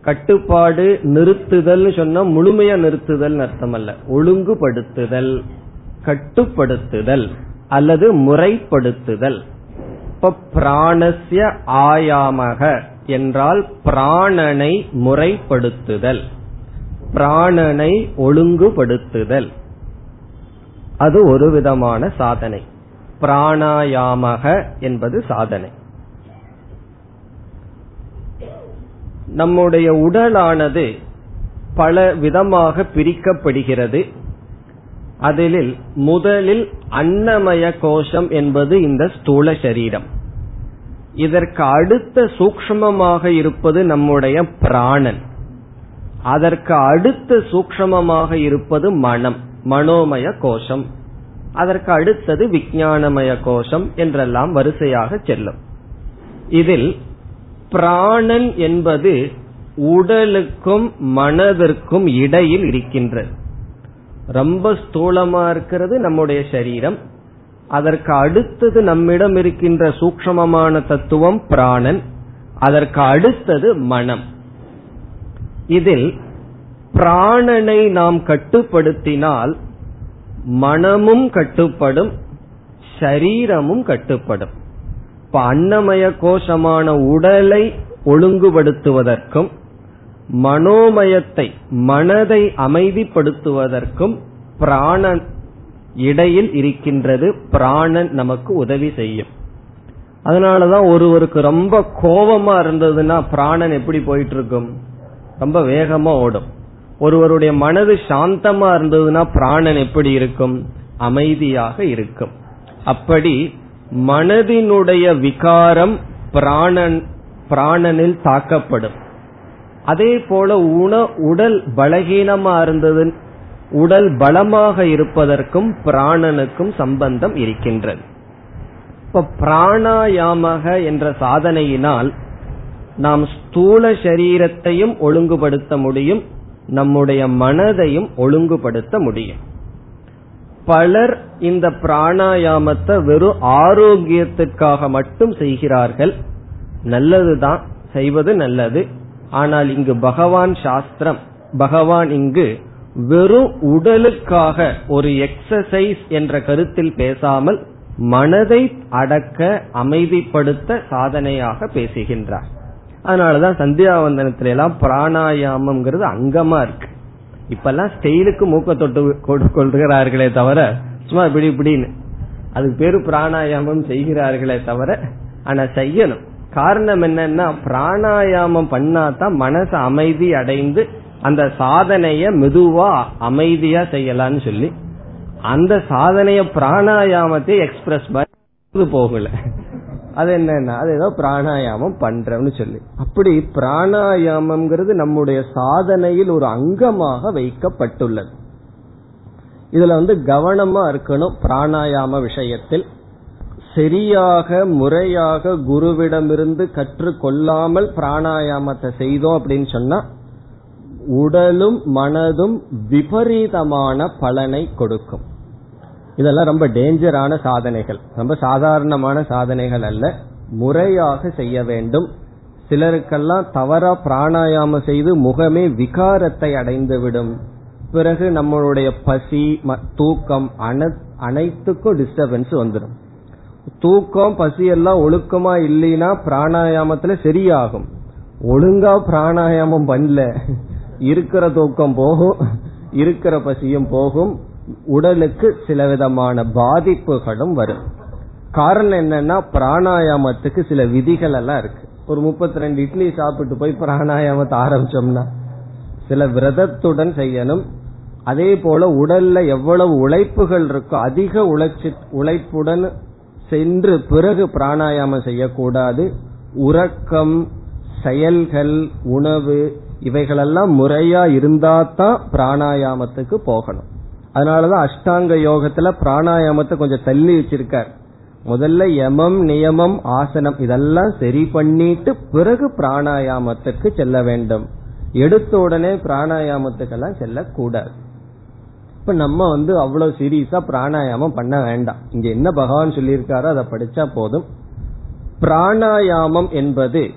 கட்டுப்பாடு நிறுத்துதல் சொன்னா முழுமையா நிறுத்துதல் அர்த்தம் அல்ல ஒழுங்குபடுத்துதல் கட்டுப்படுத்துதல் அல்லது முறைப்படுத்துதல். இப்ப பிராணசிய ஆயாமக என்றால் பிராணனை முறைப்படுத்துதல். பிராணனை ஒழுங்குபடுத்துதல். அது ஒரு விதமான சாதனை. பிராணாயாமக என்பது சாதனை. நம்முடைய உடலானது பல விதமாக பிரிக்கப்படுகிறது. அதில் முதலில் அன்னமய கோஷம் என்பது இந்த ஸ்தூல சரீரம். இதற்கு அடுத்த சூக்மமாக இருப்பது நம்முடைய பிராணன். அதற்கு அடுத்த சூக்மமாக இருப்பது மனம் மனோமய கோஷம். அதற்கு அடுத்தது விஜயானமய கோஷம் என்றெல்லாம் வரிசையாக செல்லும். இதில் பிராணன் என்பது உடலுக்கும் மனதிற்கும் இடையில் இருக்கின்றது. ரொம்ப ஸ்தூலமா இருக்கிறது நம்முடைய சரீரம். அதற்கு அடுத்தது நம்மிடம் இருக்கின்ற சூக்ஷமமான தத்துவம் பிராணன். அதற்கு அடுத்தது மனம். இதில் பிராணனை நாம் கட்டுப்படுத்தினால் மனமும் கட்டுப்படும் சரீரமும் கட்டுப்படும். இப்ப அன்னமய கோஷமான உடலை ஒழுங்குபடுத்துவதற்கும் மனோமயத்தை மனதை அமைதிப்படுத்துவதற்கும் பிராணன் இடையில் இருக்கின்றது பிராணன் நமக்கு உதவி செய்யும். அதனாலதான் ஒருவருக்கு ரொம்ப கோபமா இருந்ததுன்னா பிராணன் எப்படி போயிட்டு இருக்கும்? ரொம்ப வேகமா ஓடும். ஒருவருடைய மனது சாந்தமா இருந்ததுன்னா பிராணன் எப்படி இருக்கும்? அமைதியாக இருக்கும். அப்படி மனதினுடைய விகாரம் பிராணன் பிராணனில் தாக்கப்படும். அதே போல உண உடல் பலகீனமா இருந்தது உடல் பலமாக இருப்பதற்கும் பிராணனுக்கும் சம்பந்தம் இருக்கின்றது. இப்ப பிராணாயாமக என்ற சாதனையினால் நாம் ஸ்தூல சரீரத்தையும் ஒழுங்குபடுத்த முடியும் நம்முடைய மனதையும் ஒழுங்குபடுத்த முடியும். பலர் இந்த பிராணாயாமத்தை வெறும் ஆரோக்கியத்திற்காக மட்டும் செய்கிறார்கள். நல்லதுதான் செய்வது நல்லது. ஆனால் இங்கு பகவான் சாஸ்திரம் பகவான் இங்கு வெறும் உடலுக்காக ஒரு எக்ஸசைஸ் என்ற கருத்தில் பேசாமல் மனதை அடக்க அமைதிப்படுத்த சாதனையாக பேசுகின்றார். அதனாலதான் சந்தியாவந்தனத்துல எல்லாம் பிராணாயாமம்ங்கிறது அங்கமா இருக்கு. இப்பெல்லாம் ஸ்டெயிலுக்கு மூக்க தொட்டு கொள்கிறார்களே தவிர சும்மா இப்படி இப்படின்னு. அதுக்கு பேரு பிராணாயாமம் செய்கிறார்களே தவிர ஆனா செய்யணும். காரணம் என்னன்னா பிராணாயாமம் பண்ணாதான் மனசு அமைதி அடைந்து அந்த சாதனைய மெதுவா அமைதியா செய்யலாம்னு சொல்லி அந்த சாதனைய பிராணாயாமத்தை எக்ஸ்பிரஸ் போகல. அது என்னன்னா அது ஏதோ பிராணாயாமம் பண்றோம்னு சொல்லி. அப்படி பிராணாயாமம்ங்கிறது நம்முடைய சாதனையில் ஒரு அங்கமாக வைக்கப்பட்டுள்ளது. இதுல வந்து கவனமா இருக்கணும் பிராணாயாம விஷயத்தில். சரியாக முறையாக குருவிடமிருந்து கற்றுக்கொள்ளாமல் பிராணாயாமத்தை செய்தோம் அப்படின்னு சொன்னா உடலும் மனதும் விபரீதமான பலனை கொடுக்கும். இதெல்லாம் ரொம்ப டேஞ்சரான சாதனைகள். ரொம்ப சாதாரணமான சாதனைகள் அல்ல. முறையாக செய்ய வேண்டும். சிலருக்கெல்லாம் தவறா பிராணாயாமம் செய்து முகமே விகாரத்தை அடைந்துவிடும் பிறகு நம்மளுடைய பசி தூக்கம் அனைத்துக்கும் டிஸ்டர்பன்ஸ் வந்துடும் தூக்கம் பசி எல்லாம் ஒழுக்கமா இல்லைன்னா பிராணாயாமத்துல சரியாகும். ஒழுங்கா பிராணாயாமம் பண்ணல. இருக்கிற தூக்கம் போகும். இருக்கிற பசியும் போகும். உடலுக்கு சில விதமான பாதிப்புகளும் வரும். காரணம் என்னன்னா பிராணாயாமத்துக்கு சில விதிகள் எல்லாம் இருக்கு. ஒரு முப்பத்தி ரெண்டு இட்லி சாப்பிட்டு போய் பிராணாயாமத்தை ஆரம்பிச்சோம்னா சில விரதத்துடன் செய்யணும். அதே போல உடல்ல எவ்வளவு உழைப்புகள் இருக்கோ அதிக உழைச்சி உழைப்புடன் சென்று பிறகு பிராணாயாமம் செய்யக்கூடாது. உறக்கம் செயல்கள் உணவு இவைகளெல்லாம் முறையா இருந்தா தான் பிராணாயாமத்துக்கு போகணும். அதனாலதான் அஷ்டாங்க யோகத்துல பிராணாயாமத்தை கொஞ்சம் தள்ளி வச்சிருக்கார். முதல்ல யமம் நியமம் ஆசனம் இதெல்லாம் சரி பண்ணிட்டு பிறகு பிராணாயாமத்துக்கு செல்ல வேண்டும். எடுத்த உடனே பிராணாயாமத்துக்கெல்லாம் செல்லக்கூடாது. இப்ப நம்ம வந்து அவ்வளவு சீரியஸா பிராணாயாமம் பண்ண வேண்டாம். இங்க என்ன பகவான் சொல்லியிருக்காரோ அதை படிச்சா போதும். பிராணாயாமம் என்பது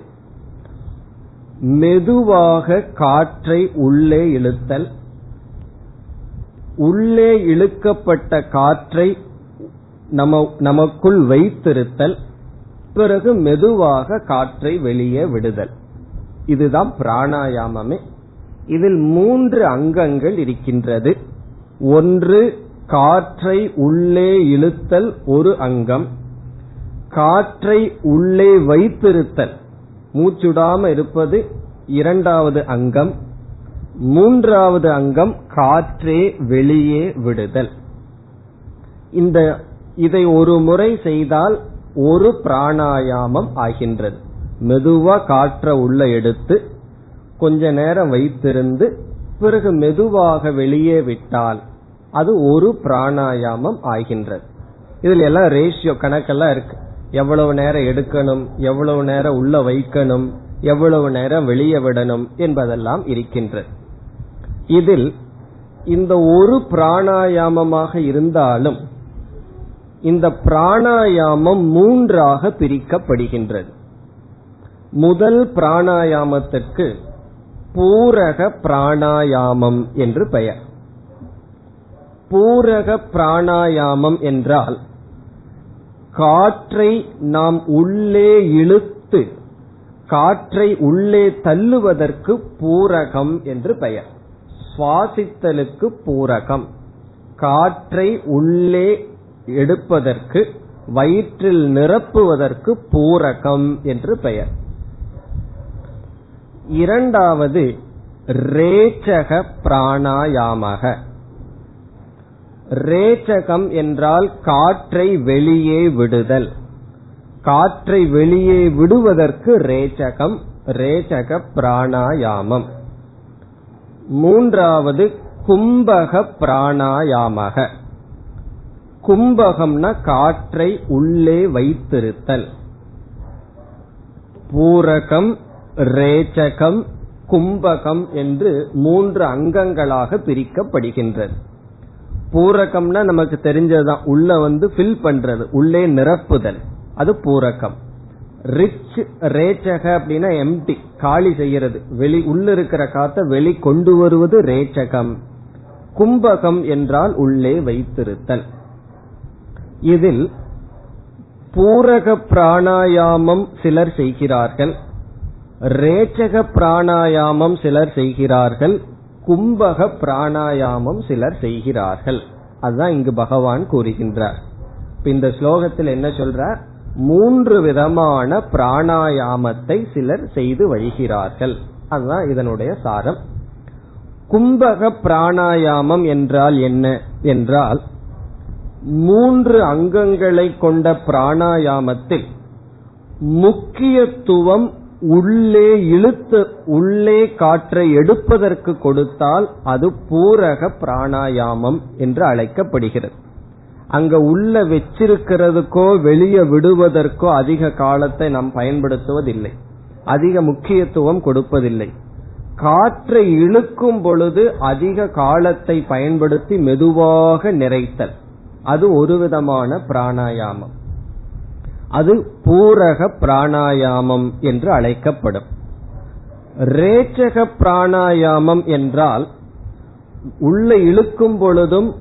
மெதுவாக காற்றை உள்ளே இழுத்தல் உள்ளே இழுக்கப்பட்ட காற்றை நம்ம நமக்குள் வைத்திருத்தல் பிறகு மெதுவாக காற்றை வெளியே விடுதல். இதுதான் பிராணாயாமமே. இதில் மூன்று அங்கங்கள் இருக்கின்றது. ஒன்று காற்றை உள்ளே இழுத்தல் ஒரு அங்கம். காற்றை உள்ளே வைத்திருத்தல் மூச்சுடாம இருப்பது இரண்டாவது அங்கம். மூன்றாவது அங்கம் காற்றே வெளியே விடுதல். இந்த இதை ஒரு முறை செய்தால் ஒரு பிராணாயாமம் ஆகின்றது. மெதுவா காற்ற உள்ள எடுத்து கொஞ்ச நேரம் வைத்திருந்து பிறகு மெதுவாக வெளியே விட்டால் அது ஒரு பிராணாயாமம் ஆகின்றது. இதுல எல்லாம் ரேஷியோ கணக்கெல்லாம் இருக்கு. எவ்வளவு நேரம் எடுக்கணும் எவ்வளவு நேரம் உள்ள வைக்கணும் எவ்வளவு நேரம் வெளியே விடணும் என்பதெல்லாம் இருக்கின்றது. இதில் இந்த ஒரு பிராணாயாமமாக இருந்தாலும் இந்த பிராணாயாமம் மூன்றாக பிரிக்கப்படுகின்றது. முதல் பிராணாயாமத்திற்கு பூரக பிராணாயாமம் என்று பெயர். பூரக பிராணாயாமம் என்றால் காற்றை நாம் உள்ளே இழுத்து காற்றை உள்ளே தள்ளுவதற்கு பூரகம் என்று பெயர். சுவாசித்தலுக்கு பூரகம். காற்றை உள்ளே எடுப்பதற்கு வயிற்றில் நிரப்புவதற்கு பூரகம் என்று பெயர். இரண்டாவது ரேச்சக பிராணாயாமக. ரேச்சகம் என்றால் காற்றை வெளியே விடுதல். காற்றை வெளியே விடுவதற்கு ரேச்சகம் ரேச்சக பிராணாயாமம். மூன்றாவது கும்பக பிராணாயாமக. கும்பகம்னா காற்றை உள்ளே வைத்திருத்தல். பூரகம் ரேச்சகம் கும்பகம் என்று மூன்று அங்கங்களாக பிரிக்கப்படுகின்றது. பூரகம்னா நமக்கு தெரிஞ்சதுதான். உள்ள வந்து ஃபில் பண்றது. உள்ளே நிரப்புதல். அது பூரகம். ரிச் ரேச்சக அப்படின்னா எம்டி காலி செய்யறது. வெளி உள்ள இருக்கிற காத்த வெளி கொண்டு வருவது ரேச்சகம். கும்பகம் என்றால் உள்ளே வைத்திருத்தல். இதில் பூரக பிராணாயாமம் சிலர் செய்கிறார்கள். ரேச்சக பிராணாயாமம் சிலர் செய்கிறார்கள். கும்பக பிராணாயாமம் சிலர் செய்கிறார்கள். அதுதான் இங்கு பகவான் கூறுகின்றார். இந்த ஸ்லோகத்தில் என்ன சொல்றார்? மூன்று விதமான பிராணாயாமத்தை சிலர் செய்து வருகிறார்கள் அதுதான் இதனுடைய சாரம். கும்பக பிராணாயாமம் என்றால் என்ன? என்றால் மூன்று அங்கங்களை கொண்ட பிராணாயாமத்தில் முக்கியத்துவம் உள்ளே இழுத்து உள்ளே காற்றை எடுப்பதற்கு கொடுத்தால் அது பூரக பிராணாயாமம் என்று அழைக்கப்படுகிறது. அங்க உள்ள வச்சிருக்கிறதுக்கோ வெளியே விடுவதற்கோ அதிக காலத்தை நாம் பயன்படுத்துவதில்லை. அதிக முக்கியத்துவம் கொடுப்பதில்லை. காற்றை இழுக்கும் பொழுது அதிக காலத்தை பயன்படுத்தி மெதுவாக நிறைத்தல். அது ஒரு விதமான பிராணாயாமம். அது பூரக பிராணாயாமம் என்று அழைக்கப்படும். ரேச்சக பிராணாயாமம் என்றால் உள்ள இழுக்கும் பொழுதும்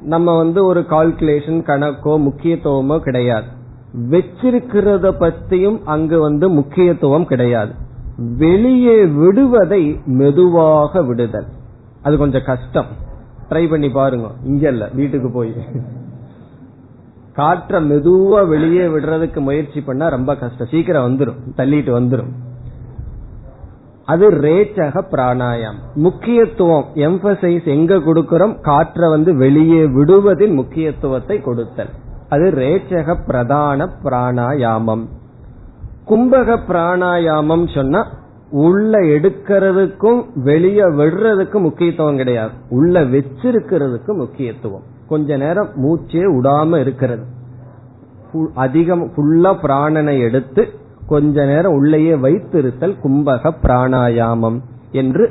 நம்ம வந்து ஒரு கால்குலேஷன் கணக்கோ முக்கியத்துவமோ கிடையாது. வச்சிருக்கிறத பத்தியும் அங்கு வந்து முக்கியத்துவம் கிடையாது. வெளியே விடுவதை மெதுவாக விடுதல். அது கொஞ்சம் கஷ்டம். ட்ரை பண்ணி பாருங்க. இங்க இல்ல வீட்டுக்கு போய். காற்ற மெதுவா வெளியே விடுறதுக்கு முயற்சி பண்ணா ரொம்ப கஷ்டம். சீக்கிரம் வந்துடும் தள்ளிட்டு வந்துடும் அது ரேச்சக பிராணாயம். முக்கியத்துவம் எம்பசைஸ் எங்க கொடுக்கிறோம்? காற்றை வந்து வெளியே விடுவதில் முக்கியத்துவத்தை கொடுத்தல். அது ரேச்சக பிரதான பிராணாயாமம். கும்பக பிராணாயாமம் சொன்னா உள்ள எடுக்கிறதுக்கும் வெளியே விடுறதுக்கும் முக்கியத்துவம் கிடையாது. உள்ள வச்சிருக்கிறதுக்கு முக்கியத்துவம். கொஞ்ச நேரம் மூச்சே விடாம இருக்கிறது. அதிகம் ஃபுல்லா பிராணனை எடுத்து கொஞ்ச நேரம் உள்ளேயே வைத்திருத்தல் கும்பக பிராணாயாமம் என்று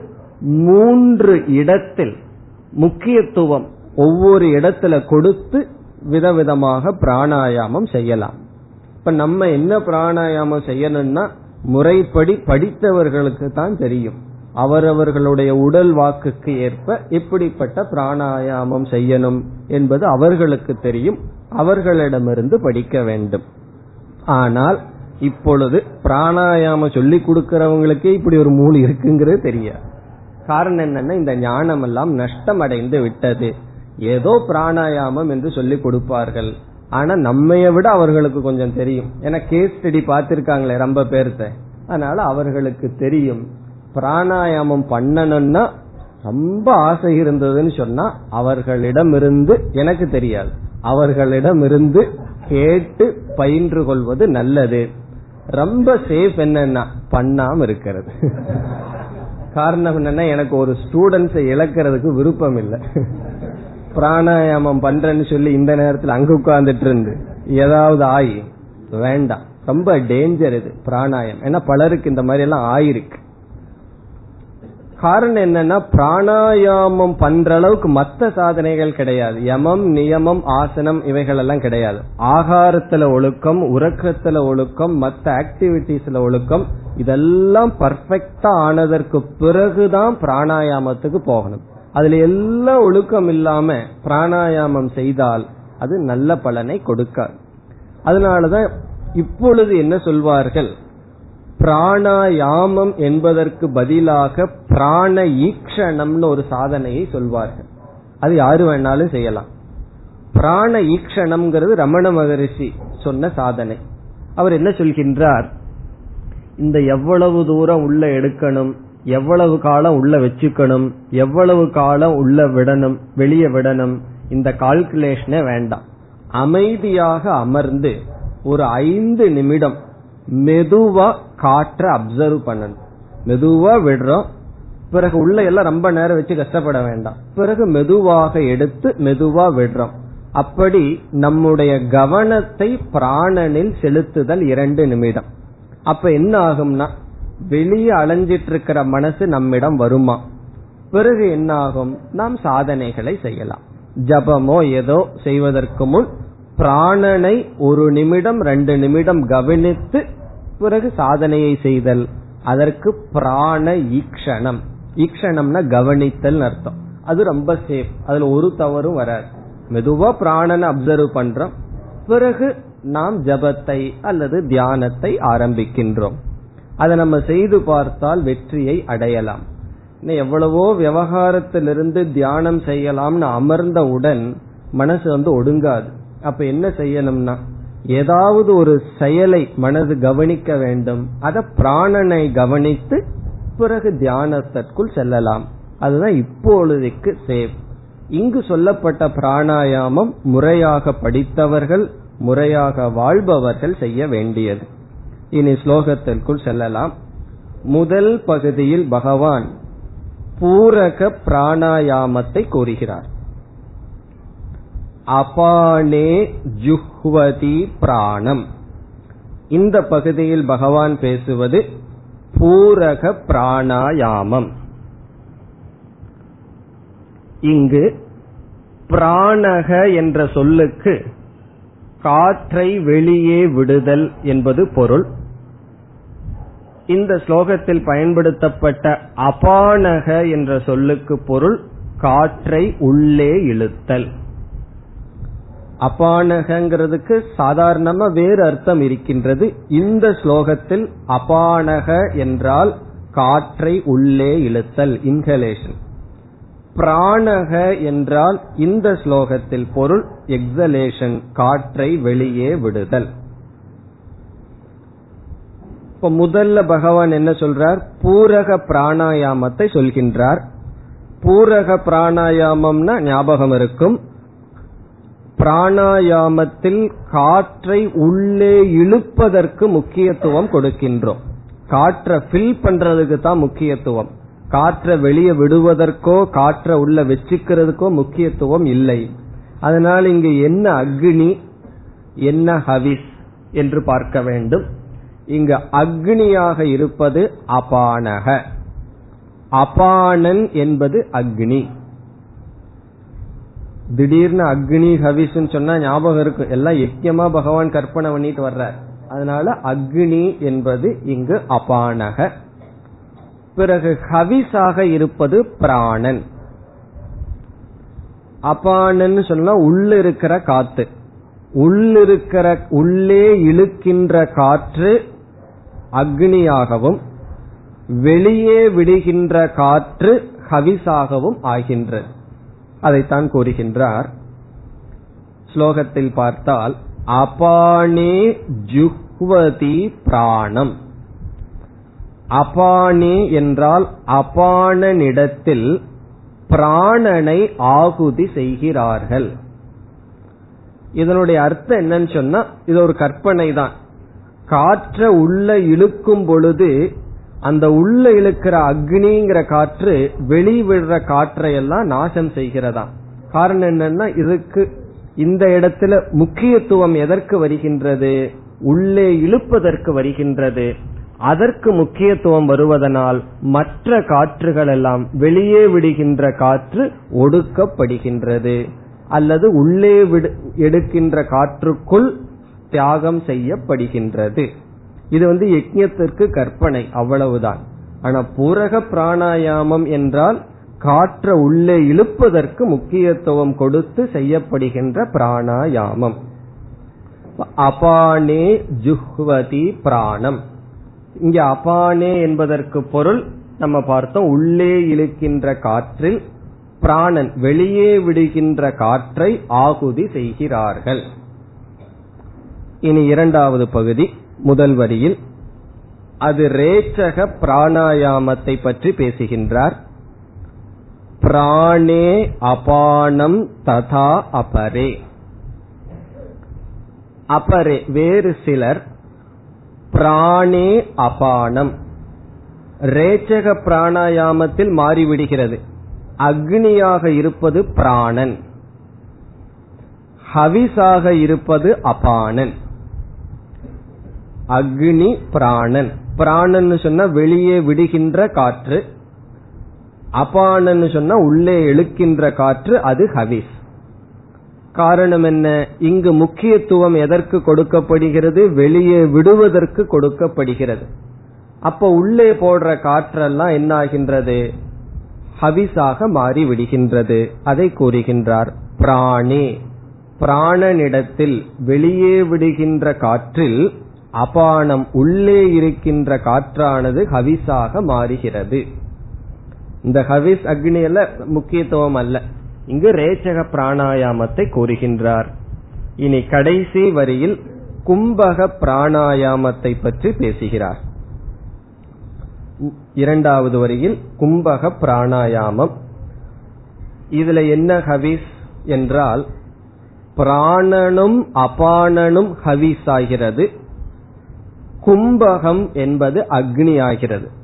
மூன்று இடத்தில் முக்கியத்துவம் ஒவ்வொரு இடத்துல கொடுத்து விதவிதமாக பிராணாயாமம் செய்யலாம். இப்ப நம்ம என்ன பிராணாயாமம் செய்யணும்னா முறைப்படி படித்தவர்களுக்கு தான் தெரியும். அவரவர்களுடைய உடல் வாக்குக்கு ஏற்ப எப்படிப்பட்ட பிராணாயாமம் செய்யணும் என்பது அவர்களுக்கு தெரியும். அவர்களிடமிருந்து படிக்க வேண்டும். ஆனால் இப்பொழுது பிராணாயாமம் சொல்லி கொடுக்கறவங்களுக்கே இப்படி ஒரு மூணு இருக்குங்கிறது தெரியாது காரணம் என்னன்னா இந்த ஞானம் எல்லாம் நஷ்டம் அடைந்து விட்டது. ஏதோ பிராணாயாமம் என்று சொல்லி கொடுப்பார்கள். ஆனா நம்மைய விட அவர்களுக்கு கொஞ்சம் தெரியும். ஏன்னா கேஸ் ஸ்டடி பார்த்திருக்காங்களே ரொம்ப பேர்த்த. அதனால அவர்களுக்கு தெரியும். பிராணாயாமம் பண்ணணும்னா ரொம்ப ஆசை இருந்ததுன்னு சொன்னா அவர்களிடமிருந்து எனக்கு தெரியாது. அவர்களிடம் இருந்து கேட்டு பயின்று கொள்வது நல்லது. ரொம்ப சேஃப் என்னன்னா பண்ணாம இருக்கிறது. காரணம் என்னன்னா எனக்கு ஒரு ஸ்டூடெண்ட்ஸை இழக்கிறதுக்கு விருப்பம் இல்லை பிராணாயாமம் பண்றேன்னு சொல்லி இந்த நேரத்தில் அங்க உட்கார்ந்துட்டு இருந்து ஏதாவது ஆயி வேண்டாம். ரொம்ப டேஞ்சர் இது பிராணாயம் ஏன்னா பலருக்கு இந்த மாதிரி எல்லாம் ஆயிருக்கு. காரணம் என்னன்னா பிராணாயாமம் பண்ற அளவுக்கு மத்த சாதனைகள் கிடையாது. யமம் நியமம் ஆசனம் இவைகள் எல்லாம் கிடையாது. ஆகாரத்துல ஒழுக்கம் உறக்கத்துல ஒழுக்கம் மத்த ஆக்டிவிட்டிஸ்ல ஒழுக்கம் இதெல்லாம் பர்ஃபெக்டா ஆனதற்கு பிறகுதான் பிராணாயாமத்துக்கு போகணும். அதுல எல்லாம் ஒழுக்கம் இல்லாம பிராணாயாமம் செய்தால் அது நல்ல பலனை கொடுக்காது. அதனாலதான் இப்பொழுது என்ன சொல்வார்கள்? பிராணாயாமம் என்பதற்கு பதிலாக பிராண ஈக்ஷணம்னு ஒரு சாதனையை சொல்வார்கள். அது யாரு வேணாலும் செய்யலாம். பிராண ஈக்ஷணம்ங்கிறது ரமண மகரிஷி சொன்ன சாதனை. அவர் என்ன சொல்கின்றார்? இந்த எவ்வளவு தூரம் உள்ள எடுக்கணும் எவ்வளவு காலம் உள்ள வச்சுக்கணும் எவ்வளவு காலம் உள்ள விடணும் வெளியே விடணும் இந்த கால்குலேஷனே வேண்டாம். அமைதியாக அமர்ந்து ஒரு ஐந்து நிமிடம் மெதுவா காற்ற அப்சர்வ் பண்ணணும். மெதுவா விடுறோம். பிறகு உள்ள எல்லாம் ரொம்ப நேரம் வச்சு கஷ்டப்பட வேண்டாம். பிறகு மெதுவாக எடுத்து மெதுவா விடுறோம். அப்படி நம்முடைய கவனத்தை பிராணனில் செலுத்துதல் இரண்டு நிமிடம். அப்ப என்ன ஆகும்னா வெளியே அலைஞ்சிட்டு இருக்கிற மனசு நம்மிடம் வருமா? பிறகு என்ன ஆகும்? நாம் சாதனைகளை செய்யலாம். ஜபமோ ஏதோ செய்வதற்கு முன் பிராணனை ஒரு நிமிடம் ரெண்டு நிமிடம் கவனித்து பிறகு சாதனையை செய்தல். அதற்கு பிராண ஈக்ஷணம். ஈக்ஷணம்னா கவனித்தல் அர்த்தம். அது ரொம்ப சேஃப் அதுல ஒரு தவறும் வராது. மெதுவா பிராணனை அப்சர்வ் பண்றோம். பிறகு நாம் ஜபத்தை அல்லது தியானத்தை ஆரம்பிக்கின்றோம். அதை நம்ம செய்து பார்த்தால் வெற்றியை அடையலாம். எவ்வளவோ விவகாரத்திலிருந்து தியானம் செய்யலாம்னு அமர்ந்தவுடன் மனசு வந்து ஒடுங்காது. அப்ப என்ன செய்யணும்னா ஏதாவது ஒரு செயலை மனது கவனிக்க வேண்டும். அத பிராணனை கவனித்து பிறகு தியானத்திற்குள் செல்லலாம். அதுதான் இப்பொழுதைக்கு சேவ். இங்கு சொல்லப்பட்ட பிராணாயாமம் முறையாக படித்தவர்கள் முறையாக வாழ்பவர்கள் செய்ய வேண்டியது. இனி ஸ்லோகத்திற்குள் செல்லலாம். முதல் பகுதியில் பகவான் பூரக பிராணாயாமத்தை கூறுகிறார். அபானே ஜுஹ்வதி பிராணம். இந்த பகுதியில் பகவான் பேசுவது பூரக பிராணாயாமம். இங்கு பிராணக என்ற சொல்லுக்கு காற்றை வெளியே விடுதல் என்பது பொருள். இந்த ஸ்லோகத்தில் பயன்படுத்தப்பட்ட அபானக என்ற சொல்லுக்கு பொருள் காற்றை உள்ளே இழுத்தல். அபானகங்கிறதுக்கு சாதாரணமா வேறு அர்த்தம் இருக்கின்றது. இந்த ஸ்லோகத்தில் அபானக என்றால் காற்றை உள்ளே இழுத்தல் இன்ஹலேஷன் பிராணக என்றால் இந்த ஸ்லோகத்தில் பொருள் எக்ஸலேஷன் காற்றை வெளியே விடுதல். இப்ப முதல்ல பகவான் என்ன சொல்றார்? பூரக பிராணாயாமத்தை சொல்கின்றார். பூரக பிராணாயாமம்னா ஞாபகம் இருக்கும். பிராணாயாமத்தில் காற்றை உள்ளே இழுப்பதற்கு முக்கியத்துவம் கொடுக்கின்றோம். காற்றை ஃபில் பண்றதுக்கு தான் முக்கியத்துவம். காற்றை வெளியே விடுவதற்கோ காற்றை உள்ள வச்சுக்கிறதுக்கோ முக்கியத்துவம் இல்லை. அதனால் இங்கு என்ன அக்னி என்ன ஹவிஸ் என்று பார்க்க வேண்டும். இங்கு அக்னியாக இருப்பது அபானக. அபானன் என்பது அக்னி. திடீர்னு அக்னி ஹவிஸ்ன்னு சொன்னா ஞாபகம் இருக்கும் எல்லாம் யக்கியமா பகவான் கற்பனை பண்ணிட்டு வர்றார். அதனால அக்னி என்பது இங்கு அபானக. பிறகு ஹவிஸாக இருப்பது பிராணன். அபானன்னு சொன்னா உள்ள இருக்கிற காத்து. உள்ளிருக்கிற உள்ளே இழுக்கின்ற காற்று அக்னியாகவும் வெளியே விடுகின்ற காற்று ஹவிஸாகவும் ஆகின்றது. அதைத்தான் கூறுகின்றார். ஸ்லோகத்தில் பார்த்தால் அபானே ஜுஹ்வதி பிராணம். அபானே என்றால் அபானனிடத்தில் பிராணனை ஆகுதி செய்கிறார்கள். இதனுடைய அர்த்தம் என்னன்னு சொன்னா இது ஒரு கற்பனை தான் காற்ற உள்ள இழுக்கும் பொழுது அந்த உள்ள இழுக்கிற அக்னிங்கிற காற்று வெளிவிடுற காற்றையெல்லாம் நாசம் செய்கிறதா? காரணம் என்னன்னா இதுக்கு இந்த இடத்துல முக்கியத்துவம் எதற்கு வருகின்றது? உள்ளே இழுப்பதற்கு வருகின்றது. அதற்கு முக்கியத்துவம் வருவதனால் மற்ற காற்றுகள் எல்லாம் வெளியே விடுகின்ற காற்று ஒடுக்கப்படுகின்றது. அல்லது உள்ளே எடுக்கின்ற காற்றுக்குள் தியாகம் செய்யப்படுகின்றது. இது வந்து யஜ்யத்திற்கு கற்பனை அவ்வளவுதான். ஆனா பூரக பிராணாயாமம் என்றால் காற்ற உள்ளே இழுப்பதற்கு முக்கியத்துவம் கொடுத்து செய்யப்படுகின்ற பிராணாயாமம். அபானே ஜுஹ்வதி பிராணம். இங்க அபானே என்பதற்கு பொருள் நம்ம பார்த்தோம் உள்ளே இழுக்கின்ற காற்றில் பிராணன் வெளியே விடுகின்ற காற்றை ஆகுதி செய்கிறார்கள். இனி இரண்டாவது பகுதி. முதல் வரியில் அது ரேச்சக பிராணாயாமத்தை பற்றி பேசுகின்றார். பிராணே அபானம் ததா அபரே. அபரே வேறு சிலர் பிராணே அபானம். ரேச்சக பிராணாயாமத்தில் மாறிவிடுகிறது. அக்னியாக இருப்பது பிராணன். ஹவிஸாக இருப்பது அபானன். அக்னி பிராணன். பிராணன் சொன்னா வெளியே விடுகின்ற காற்று. அபானன் சொன்னா உள்ளே எழுக்கின்ற காற்று அது ஹவிஸ். காரணம் என்ன? இங்கு முக்கியத்துவம் எதற்கு கொடுக்கப்படுகிறது? வெளியே விடுவதற்கு கொடுக்கப்படுகிறது. அப்ப உள்ளே போடுற காற்றெல்லாம் என்ன ஆகின்றது ஹவிஸாக மாறி விடுகின்றது அதை கூறுகின்றார் பிராணி. பிராணனிடத்தில் வெளியே விடுகின்ற காற்றில் அபானம் உள்ளே இருக்கின்ற காற்றானது ஹவிஸாக மாறுகிறது. இந்த ஹவிஸ் அக்னி முக்கியத்துவம் அல்ல. இங்கு ரேச்சக பிராணாயாமத்தை கூறுகின்றார். இனி கடைசி வரியில் கும்பக பிராணாயாமத்தை பற்றி பேசுகிறார். இரண்டாவது வரியில் கும்பக பிராணாயாமம். இதுல என்ன ஹவிஸ் என்றால் பிராணனும் அபானனும் ஹவிஸ் ஆகிறது. கும்பகம் என்பது அக்னி ஆகிறது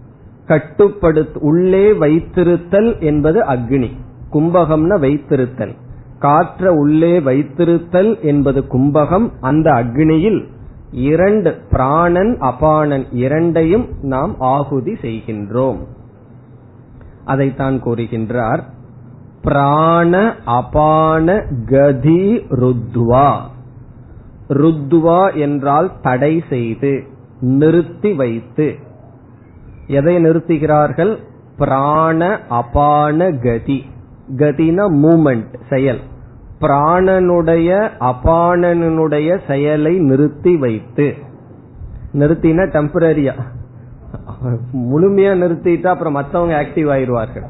கட்டுப்படுத்த உள்ளே வைத்திருத்தல் என்பது அக்னி. கும்பகம்னா வைத்திருத்தல். காற்ற உள்ளே வைத்திருத்தல் என்பது கும்பகம். அந்த அக்னியில் இரண்டு பிராணன் அபானன் இரண்டையும் நாம் ஆகுதி செய்கின்றோம். அதைத்தான் கூறுகின்றார். பிராண அபான கதி ருத்வா. ருத்வா என்றால் தடை செய்து. நிறுத்தி வைத்து. எதை நிறுத்துகிறார்கள்? பிராண அபான கதி. கதினா மூமெண்ட் செயல். பிராணனுடைய அபானனுடைய செயலை நிறுத்தி வைத்து. நிறுத்தினா டெம்பரரியா முழுமையா நிறுத்திட்டா அப்புறம் மற்றவங்க ஆக்டிவ் ஆயிடுவார்கள்.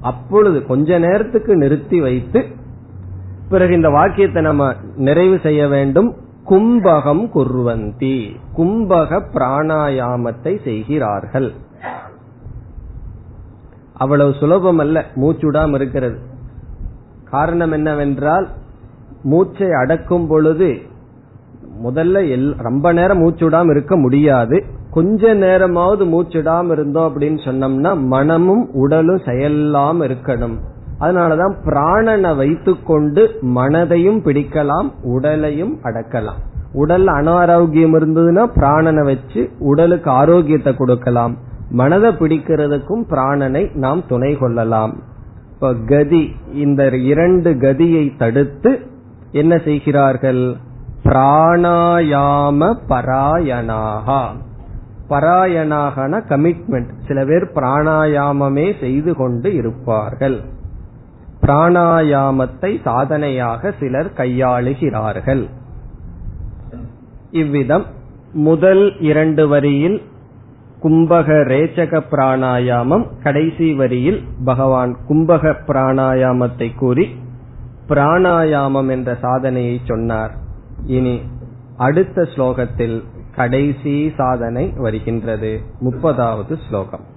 அப்பொழுது கொஞ்ச நேரத்துக்கு நிறுத்தி வைத்து பிறகு இந்த வாக்கியத்தை நம்ம நிறைவு செய்ய வேண்டும். கும்பகம் குர்வந்தி. கும்பக பிராணாயாமத்தை செய்கிறார்கள். அவ்வளவு சுலபம் அல்ல மூச்சுடாம இருக்கிறது. காரணம் என்னவென்றால் மூச்சை அடக்கும் பொழுது முதல்ல ரொம்ப நேரம் மூச்சுடாம இருக்க முடியாது. கொஞ்ச நேரமாவது மூச்சுடாம இருந்தோம் அப்படின்னு சொன்னோம்னா மனமும் உடலும் செயலாம் இருக்கணும். அதனாலதான் பிராணனை வைத்துக்கொண்டு மனதையும் பிடிக்கலாம் உடலையும் அடக்கலாம். உடல் அனாரோக்கியம் இருந்ததுன்னா பிராணனை வச்சு உடலுக்கு ஆரோக்கியத்தை கொடுக்கலாம். மனதை பிடிக்கிறதுக்கும் பிராணனை நாம் துணை கொள்ளலாம். இப்ப கதி இந்த இரண்டு கதியை தடுத்து என்ன செய்கிறார்கள்? பிராணாயாம பராயணாகா. பராயணாகன கமிட்மெண்ட் சில பேர் பிராணாயாமமே செய்து கொண்டு இருப்பார்கள். பிராணாயாமத்தை சாதனையாக சிலர் கையாளுகிறார்கள். இவ்விதம் முதல் இரண்டு வரியில் கும்பக ரேச்சக பிராணாயாமம் கடைசி வரியில் பகவான் கும்பக பிராணாயாமத்தை கூறி பிராணாயாமம் என்ற சாதனையை சொன்னார். இனி அடுத்த ஸ்லோகத்தில் கடைசி சாதனை வருகின்றது முப்பதாவது ஸ்லோகம்.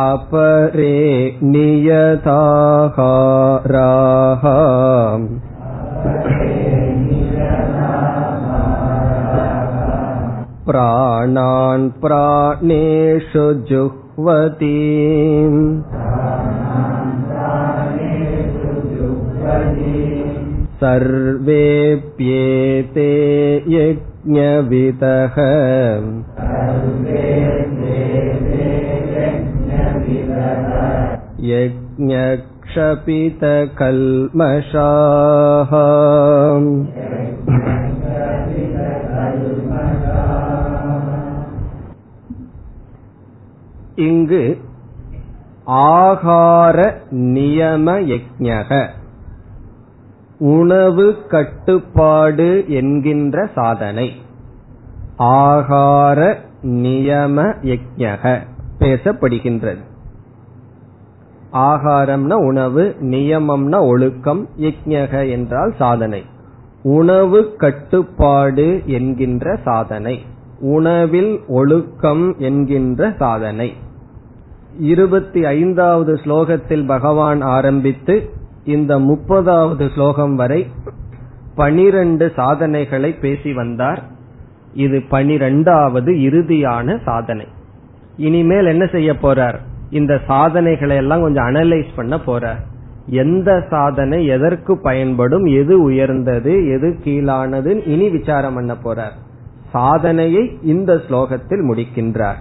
अपरे नियताहाराः प्राणान् प्राणेषु जुह्वति सर्वेऽप्येते यज्ञविदः यज्ञक्षपितकल्मषाः இங்கு ஆகார நியம யஜ்ஞக உணவு கட்டுப்பாடு என்கின்ற சாதனை ஆகார நியம யஜ்ஞக பேசப்படுகின்றது ஆகாரம்னா உணவு நியமம்னா ஒழுக்கம் யஜ்ஞக என்றால் சாதனை. உணவு கட்டுப்பாடு என்கின்ற சாதனை. உணவில் ஒழுக்கம் என்கின்ற சாதனை. இருபத்தி ஐந்தாவது ஸ்லோகத்தில் பகவான் ஆரம்பித்து இந்த முப்பதாவது ஸ்லோகம் வரை பனிரெண்டு சாதனைகளை பேசி வந்தார். இது பனிரெண்டாவது இறுதியான சாதனை. இனிமேல் என்ன செய்ய போறார்? இந்த சாதனைகளை எல்லாம் கொஞ்சம் அனலைஸ் பண்ண போறார் எந்த சாதனை எதற்கு பயன்படும் எது உயர்ந்தது எது கீழானது இனி விசாரம் பண்ண போறார் சாதனையை இந்த ஸ்லோகத்தில் முடிக்கின்றார்.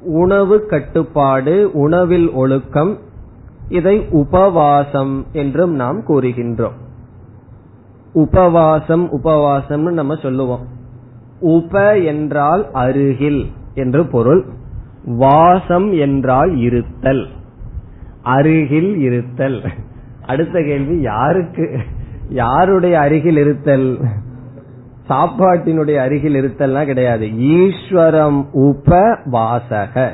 உணவு கட்டுப்பாடு உணவில் ஒழுக்கம் இதை உபவாசம் என்றும் நாம் கூறுகின்றோம். உபவாசம் உபவாசம்னு நம்ம சொல்லுவோம். உப என்றால் அருகில் என்று பொருள். வாசம் என்றால் இருத்தல். அருகில் இருத்தல். அடுத்த கேள்வி யாருக்கு? யாருடைய அருகில் இருத்தல்? சாப்பாட்டினுடைய அருகில் இருத்தல்னா கிடையாது. ஈஸ்வரம் உபவாசக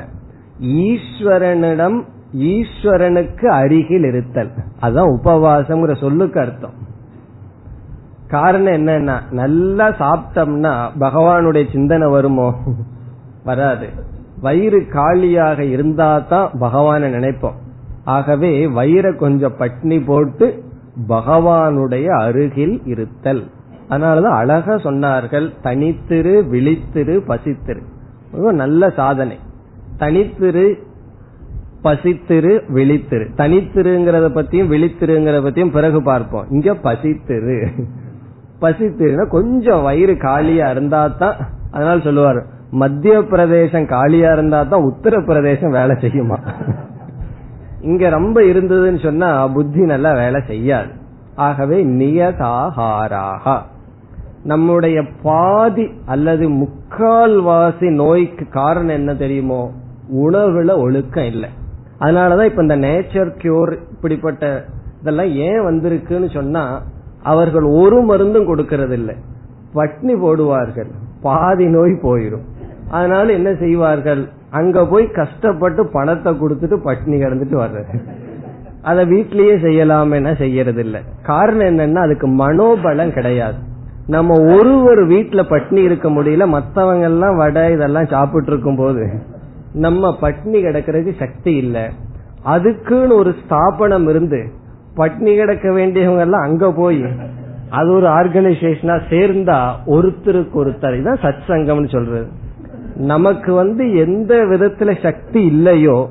ஈஸ்வரனிடம் ஈஸ்வரனுக்கு அருகில் இருத்தல். அதுதான் உபவாசம்ங்கிற சொல்லுக்கு அர்த்தம். காரணம் என்னன்னா நல்லா சாப்பிட்டோம்னா பகவானுடைய சிந்தனை வருமோ? வராது. வயிறு காலியாக இருந்தா தான் பகவான நினைப்போம். ஆகவே வயிறை கொஞ்சம் பட்னி போட்டு பகவானுடைய அருகில் இருத்தல். அதனாலதான் அழகா சொன்னார்கள் தனித்திரு விழித்திரு பசித்திரு. நல்ல சாதனை. தனித்திரு பசித்திரு விழித்திரு. தனித்திருங்கிறத பத்தியும் விழித்திருங்கிறத பத்தியும் பிறகு பார்ப்போம். இங்க பசித்திரு. பசித்திருன்னா கொஞ்சம் வயிறு காலியா இருந்தா தான் அதனால சொல்லுவார். மத்திய பிரதேசம் காலியா இருந்தா தான் உத்தரப்பிரதேசம் வேலை செய்யுமா? இங்க ரொம்ப இருந்ததுன்னு சொன்னா புத்தி நல்லா வேலை செய்யாது. ஆகவே நியதாகாராக நம்முடைய பாதி அல்லது முக்கால்வாசி நோய்க்கு காரணம் என்ன தெரியுமோ? உணவுல ஒழுக்கம் இல்லை. அதனாலதான் இப்ப இந்த நேச்சர் கியூர் இப்படிப்பட்ட இதெல்லாம் ஏன் வந்திருக்குன்னு சொன்னா அவர்கள் ஒரு மருந்தும் கொடுக்கறது இல்லை பட்னி போடுவார்கள். பாதி நோய் போயிடும் அதனால என்ன செய்வார்கள்? அங்க போய் கஷ்டப்பட்டு பணத்தை கொடுத்துட்டு பட்னி கிடந்துட்டு வர்றது. அதை வீட்லயே செய்யலாமேனா செய்யறது இல்ல காரணம் என்னன்னா அதுக்கு மனோபலம் கிடையாது. நம்ம ஒரு ஒரு வீட்டுல பட்னி இருக்க முடியல மத்தவங்க எல்லாம் வடை இதெல்லாம் சாப்பிட்டு இருக்கும் போது நம்ம பட்னி கிடக்கிறதுக்கு சக்தி இல்ல. அதுக்குன்னு ஒரு ஸ்தாபனம் இருந்து பட்னி கிடக்க வேண்டியவங்க எல்லாம் அங்க போய் அது ஒரு ஆர்கனைசேஷனா சேர்ந்தா ஒருத்தருக்கு ஒருத்தர். தான் சத் சங்கம்னு சொல்றது. நமக்கு வந்து எந்த விதத்துல சக்தி இல்லையோ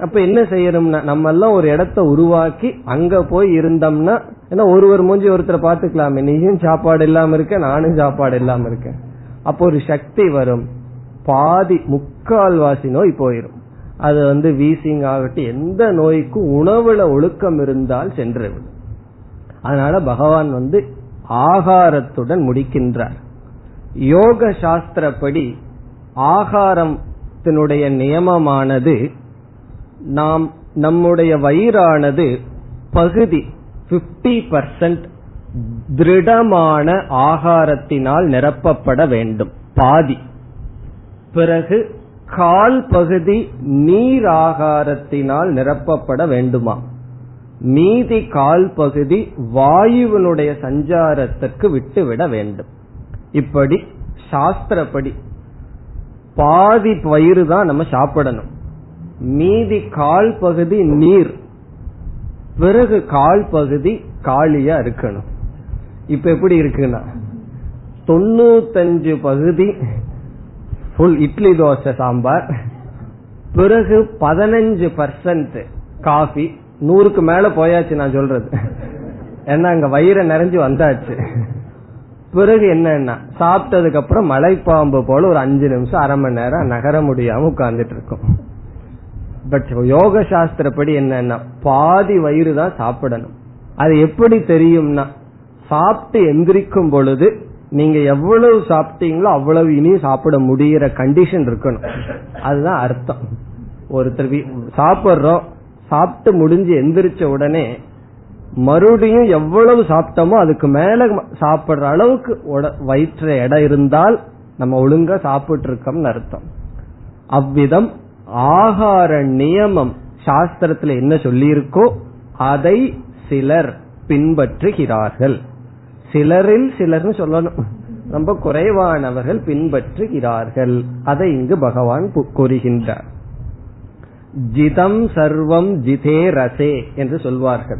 அப்ப என்ன செய்யணும்னா நம்ம எல்லாம் ஒரு இடத்த உருவாக்கி அங்க போய் இருந்தோம்னா ஏன்னா ஒருவர் மூஞ்சி ஒருத்தரை பாத்துக்கலாமே நீயும் சாப்பாடு இல்லாம இருக்க நானும் சாப்பாடு இல்லாம இருக்கேன். அப்போ ஒரு சக்தி வரும். பாதி முக்கால்வாசி நோய் போயிரும். அது வந்து வீசிங் ஆகட்டும் எந்த நோய்க்கும் உணவுல ஒழுக்கம் இருந்தால் சென்று அதனால பகவான் வந்து ஆகாரத்துடன் முடிக்கின்றார். யோக சாஸ்திரப்படி ஆகாரத்தினுடைய நியமமானது நாம் நம்முடைய வயிறானது பகுதி பிப்டி பர்சன்ட் திருடமான ஆகாரத்தினால் நிரப்பப்பட வேண்டும் பாதி. பிறகு கால் பகுதி நீர் ஆகாரத்தினால் நிரப்பப்பட வேண்டுமா? மீதி கால் பகுதி வாயுவினுடைய சஞ்சாரத்திற்கு விட்டுவிட வேண்டும். இப்படி சாஸ்திரப்படி பாதி பயிறு தான் நம்ம சாப்பிடணும். மீதி கால் பகுதி நீர். பிறகு கால் பகுதி காலியா இருக்கணும். இப்ப எப்படி இருக்குன்னா தொண்ணூத்தஞ்சு பகுதி ஃபுல் இட்லி தோசை சாம்பார் பிறகு பதினஞ்சு பர்சன்ட் காஃபி நூறுக்கு மேல போயாச்சு நான் சொல்றது. ஏன்னா அங்க வயிறை நிறைஞ்சு வந்தாச்சு. பிறகு என்னன்னா சாப்பிட்டதுக்கு அப்புறம் மலைப்பாம்பு போல ஒரு அஞ்சு நிமிஷம் அரை மணி நேரம் நகர முடியாம உட்கார்ந்துட்டு இருக்கும். பட் யோக சாஸ்திரப்படி என்னன்னா பாதி வயிறு தான் சாப்பிடணும். அது எப்படி தெரியும்னா சாப்பிட்டு எந்திரிக்கும் பொழுது நீங்க எவ்வளவு சாப்பிட்டீங்களோ அவ்வளவு இனியும் சாப்பிட முடியற கண்டிஷன் இருக்கணும். அதுதான் அர்த்தம். ஒருத்தர் சாப்பிட்றோம் சாப்பிட்டு முடிஞ்சு எந்திரிச்ச உடனே மறுபடியும் எவ்வளவு சாப்பிட்டோமோ அதுக்கு மேல சாப்பிடுற அளவுக்கு வயிற்று இடம் இருந்தால் நம்ம ஒழுங்கா சாப்பிட்டு இருக்கோம்னு அர்த்தம். அவ்விதம் ஆகார நியமம் சாஸ்திரத்துல என்ன சொல்லியிருக்கோ அதை சிலர் பின்பற்றுகிறார்கள். சிலரில் சிலர்னு சொல்லணும். ரொம்ப குறைவானவர்கள் பின்பற்றுகிறார்கள். அதை இங்கு பகவான் கூறுகின்றார். ஜிதம் சர்வம் ஜிதே ரசே என்று சொல்வார்கள்.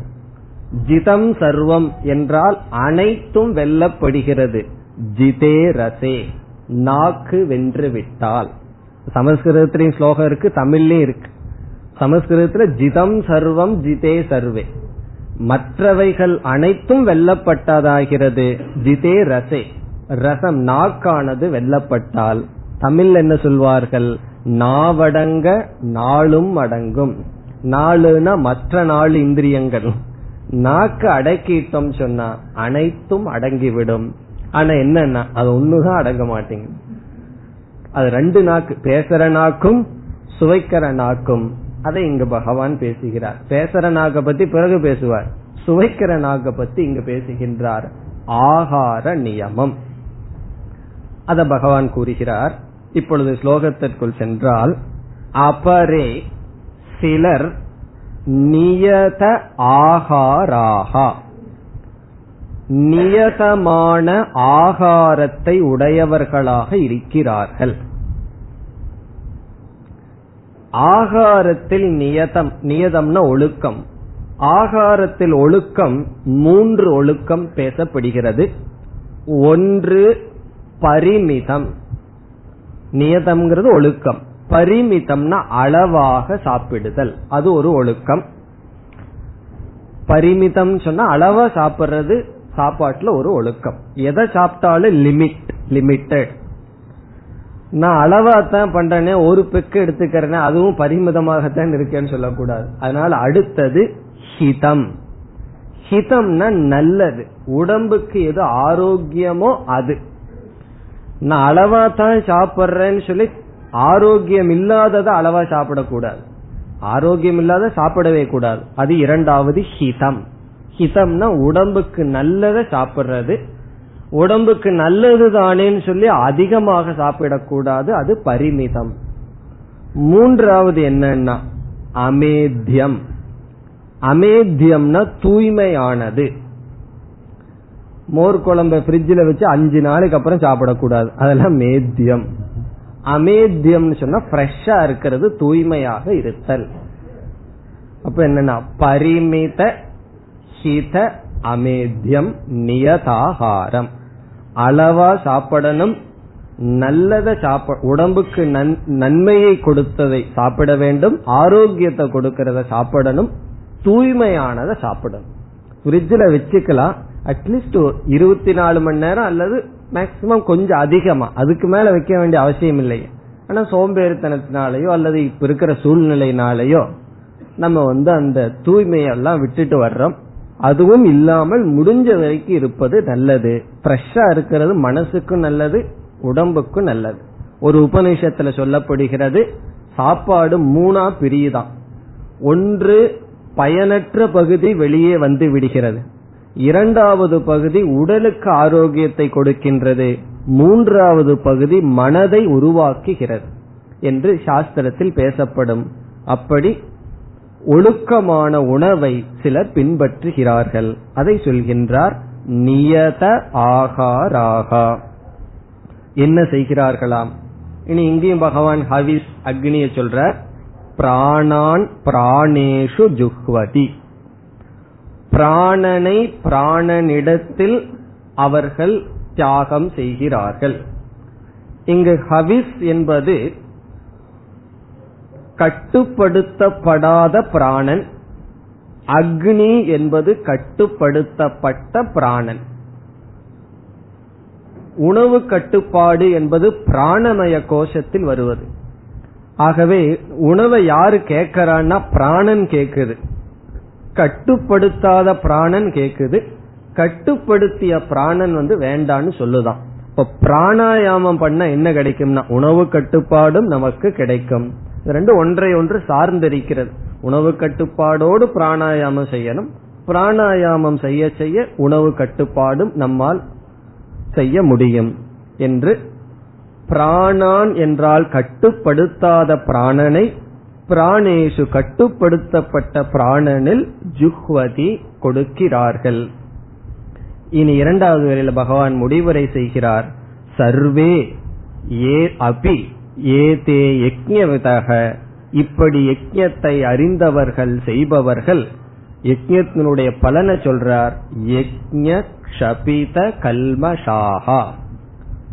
ஜிதம் சர்வம் என்றால் அனைத்தும் வெல்லப்படுகிறது. ஜிதே ரசே நாக்கு வென்று விட்டால். சமஸ்கிருதத்திலையும் ஸ்லோகம் இருக்கு தமிழ்லயும் இருக்கு. சமஸ்கிருதத்துல ஜிதம் சர்வம் ஜிதே சர்வே. மற்றவைகள் அனைத்தும் வெல்லப்பட்டதாகிறது. ஜிதே ரசே ரசம் நாக்கானது வெல்லப்பட்டால். தமிழ் என்ன சொல்வார்கள்? நாவடங்க நாளும் அடங்கும். நாளுனா மற்ற நாலு இந்திரியங்கள். நாக்கு அடக்கிட்டோம் சொன்னா அனைத்தும் அடங்கிவிடும். ஆனா என்னன்னா அது ஒண்ணுதான் அடங்க மாட்டேங்குது. அது ரெண்டு நாக்கு பேசுற நாக்கும் சுவைக்கிற நாக்கும். அதை இங்கு பகவான் பேசுகிறார். பேசுற நாக்க பத்தி பிறகு பேசுவார். சுவைக்கிற நாக்க பத்தி இங்கு பேசுகின்றார். ஆகார நியமம். அத பகவான் கூறுகிறார். இப்பொழுது ஸ்லோகத்திற்குள் சென்றால் அபரே சிலர் நியத ஆகாராகா. நியதமான ஆகாரத்தை உடையவர்களாக இருக்கிறார்கள். ஆகாரத்தில் நியதம் நியதம்னா ஒழுக்கம். ஆகாரத்தில் ஒழுக்கம் மூன்று ஒழுக்கம் பேசப்படுகிறது. ஒன்று பரிமிதம். நியதம்ங்கிறது ஒழுக்கம். பரிமிதம்னா அளவாக சாப்பிடுதல். அது ஒரு ஒழுக்கம். பரிமிதம் சொன்னா அளவா சாப்பிடுறது சாப்பாட்டுல ஒரு ஒழுக்கம். எதை சாப்பிட்டாலும் லிமிட் லிமிட்டட் நான் அளவா தான் பண்றேனே ஒரு பெக்கு எடுத்துக்கிறேனே அதுவும் பரிமிதமாகத்தான் இருக்கேன்னு சொல்லக்கூடாது. அதனால அடுத்தது ஹிதம். ஹிதம்னா நல்லது. உடம்புக்கு எது ஆரோக்கியமோ அது. நான் அளவா தான் சாப்பிட்றேன்னு சொல்லி ஆரோக்கியம் இல்லாததை அளவா சாப்பிடக்கூடாது. ஆரோக்கியம் இல்லாத சாப்பிடவே கூடாது. அது இரண்டாவது ஹிதம். ஹிதம்னா உடம்புக்கு நல்லதை சாப்பிடுறது. உடம்புக்கு நல்லது தானேன்னு சொல்லி அதிகமாக சாப்பிடக்கூடாது. அது பரிமிதம். மூன்றாவது என்னன்னா அமேத்தியம் அமேத்தியம்னா தூய்மையானது. மோர் குழம்ப பிரிட்ஜில் வச்சு அஞ்சு நாளைக்கு அப்புறம் சாப்பிடக்கூடாது. அதெல்லாம் மேத்தியம் அமேத்தியம் சொன்னா ஃப்ரெஷ்ஷா இருக்கிறது தூய்மையாக இருத்தல். அப்ப என்னன்னா பரிமித ஹித அமேத்தியம் நியதாகாரம். அளவா சாப்பிடணும் நல்லதை சாப்ப உடம்புக்கு நன்மையை கொடுத்ததை சாப்பிட வேண்டும் ஆரோக்கியத்தை கொடுக்கறத சாப்பிடணும் தூய்மையானதை சாப்பிடணும். ஃப்ரிட்ஜில் வச்சுக்கலாம் அட்லீஸ்ட் இருபத்தி நாலு மணி நேரம் அல்லது மேக்சிமம் கொஞ்சம் அதிகமா. அதுக்கு மேல வைக்க வேண்டிய அவசியம் இல்லை. ஆனா சோம்பேறித்தனத்தினாலேயோ அல்லது இப்ப இருக்கிற சூழ்நிலையினாலேயோ நம்ம வந்து அந்த தூய்மையெல்லாம் விட்டுட்டு வர்றோம். அதுவும் இல்லாமல் முடிஞ்ச வரைக்கும் இருப்பது நல்லது. ஃப்ரெஷ்ஷா இருக்கிறது மனசுக்கும் நல்லது உடம்புக்கும் நல்லது. ஒரு உபநிஷத்துல சொல்லப்படுகிறது சாப்பாடு மூணா பிரியுதான். ஒன்று பயனற்ற பகுதி வெளியே வந்து விடுகிறது. இரண்டாவது பகுதி உடலுக்கு ஆரோக்கியத்தை கொடுக்கின்றது. மூன்றாவது பகுதி மனதை உருவாக்குகிறது என்று சாஸ்திரத்தில் பேசப்படும். அப்படி ஒழுக்கமான உணவை சிலர் பின்பற்றுகிறார்கள். அதை சொல்கின்றார் நியத ஆகாராகா. என்ன செய்கிறார்களாம்? இனி இங்கேயும் பகவான் ஹவிஸ் அக்னிய சொல்ற பிராணான் பிராணேஷு ஜுஹ்வதி. பிராணனை பிராணனிடத்தில் அவர்கள் தியாகம் செய்கிறார்கள். இங்கு ஹவிஸ் என்பது கட்டுப்படுத்தப்படாத பிராணன் அக்னி என்பது கட்டுப்படுத்தப்பட்ட பிராணன். உணவு கட்டுப்பாடு என்பது பிராணமய கோஷத்தில் வருவது. ஆகவே உணவை யாரு கேட்கறான்னா பிராணன் கேக்குது கட்டுப்படுத்தாத பிராணன் கேக்குது. கட்டுப்படுத்திய பிராணன் வந்து வேண்டான்னு சொல்லுதான். இப்ப பிராணாயாமம் பண்ண என்ன கிடைக்கும்னா உணவு கட்டுப்பாடும் நமக்கு கிடைக்கும். ரெண்டு ஒன்றை ஒன்று சார்ந்திருக்கிறது. உணவு கட்டுப்பாடோடு பிராணாயாமம் செய்யணும். பிராணாயாமம் செய்ய செய்ய உணவு கட்டுப்பாடும் நம்மால் செய்ய முடியும் என்று பிராணான் என்றால் கட்டுப்படுத்தாத பிராணனை பிராணேஷு கட்டுப்படுத்தப்பட்ட பிராணனில் ஜுஹ்வதி கொடுக்கிறார்கள். இனி இரண்டாவது வரையில பகவான் முடிவுரை செய்கிறார். சர்வே ஏ அபி ஏ தே யஜ்யவிதக இப்படி யஜ்யத்தை அறிந்தவர்கள் செய்பவர்கள் யஜ்யத்தினுடைய பலனை சொல்றார். யஜ்ய க்ஷபித கல்மஷாகா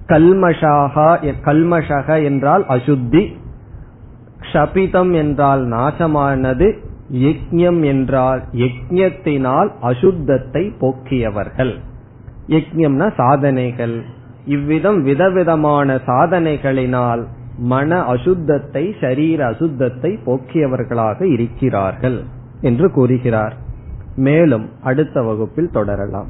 கல்மஷாகா கல்மஷக என்றால் அசுத்தி. க்ஷபிதம் என்றால் நாசமானது யஜ்யம் என்றால் யஜ்யத்தினால் அசுத்தத்தை போக்கியவர்கள். யஜ்யம்னா சாதனைகள். இவ்விதம் விதவிதமான சாதனைகளினால் மன அசுத்தத்தை சரீர அசுத்தத்தை போக்கியவர்களாக இருக்கிறார்கள் என்று கூறுகிறார். மேலும் அடுத்த வகுப்பில் தொடரலாம்.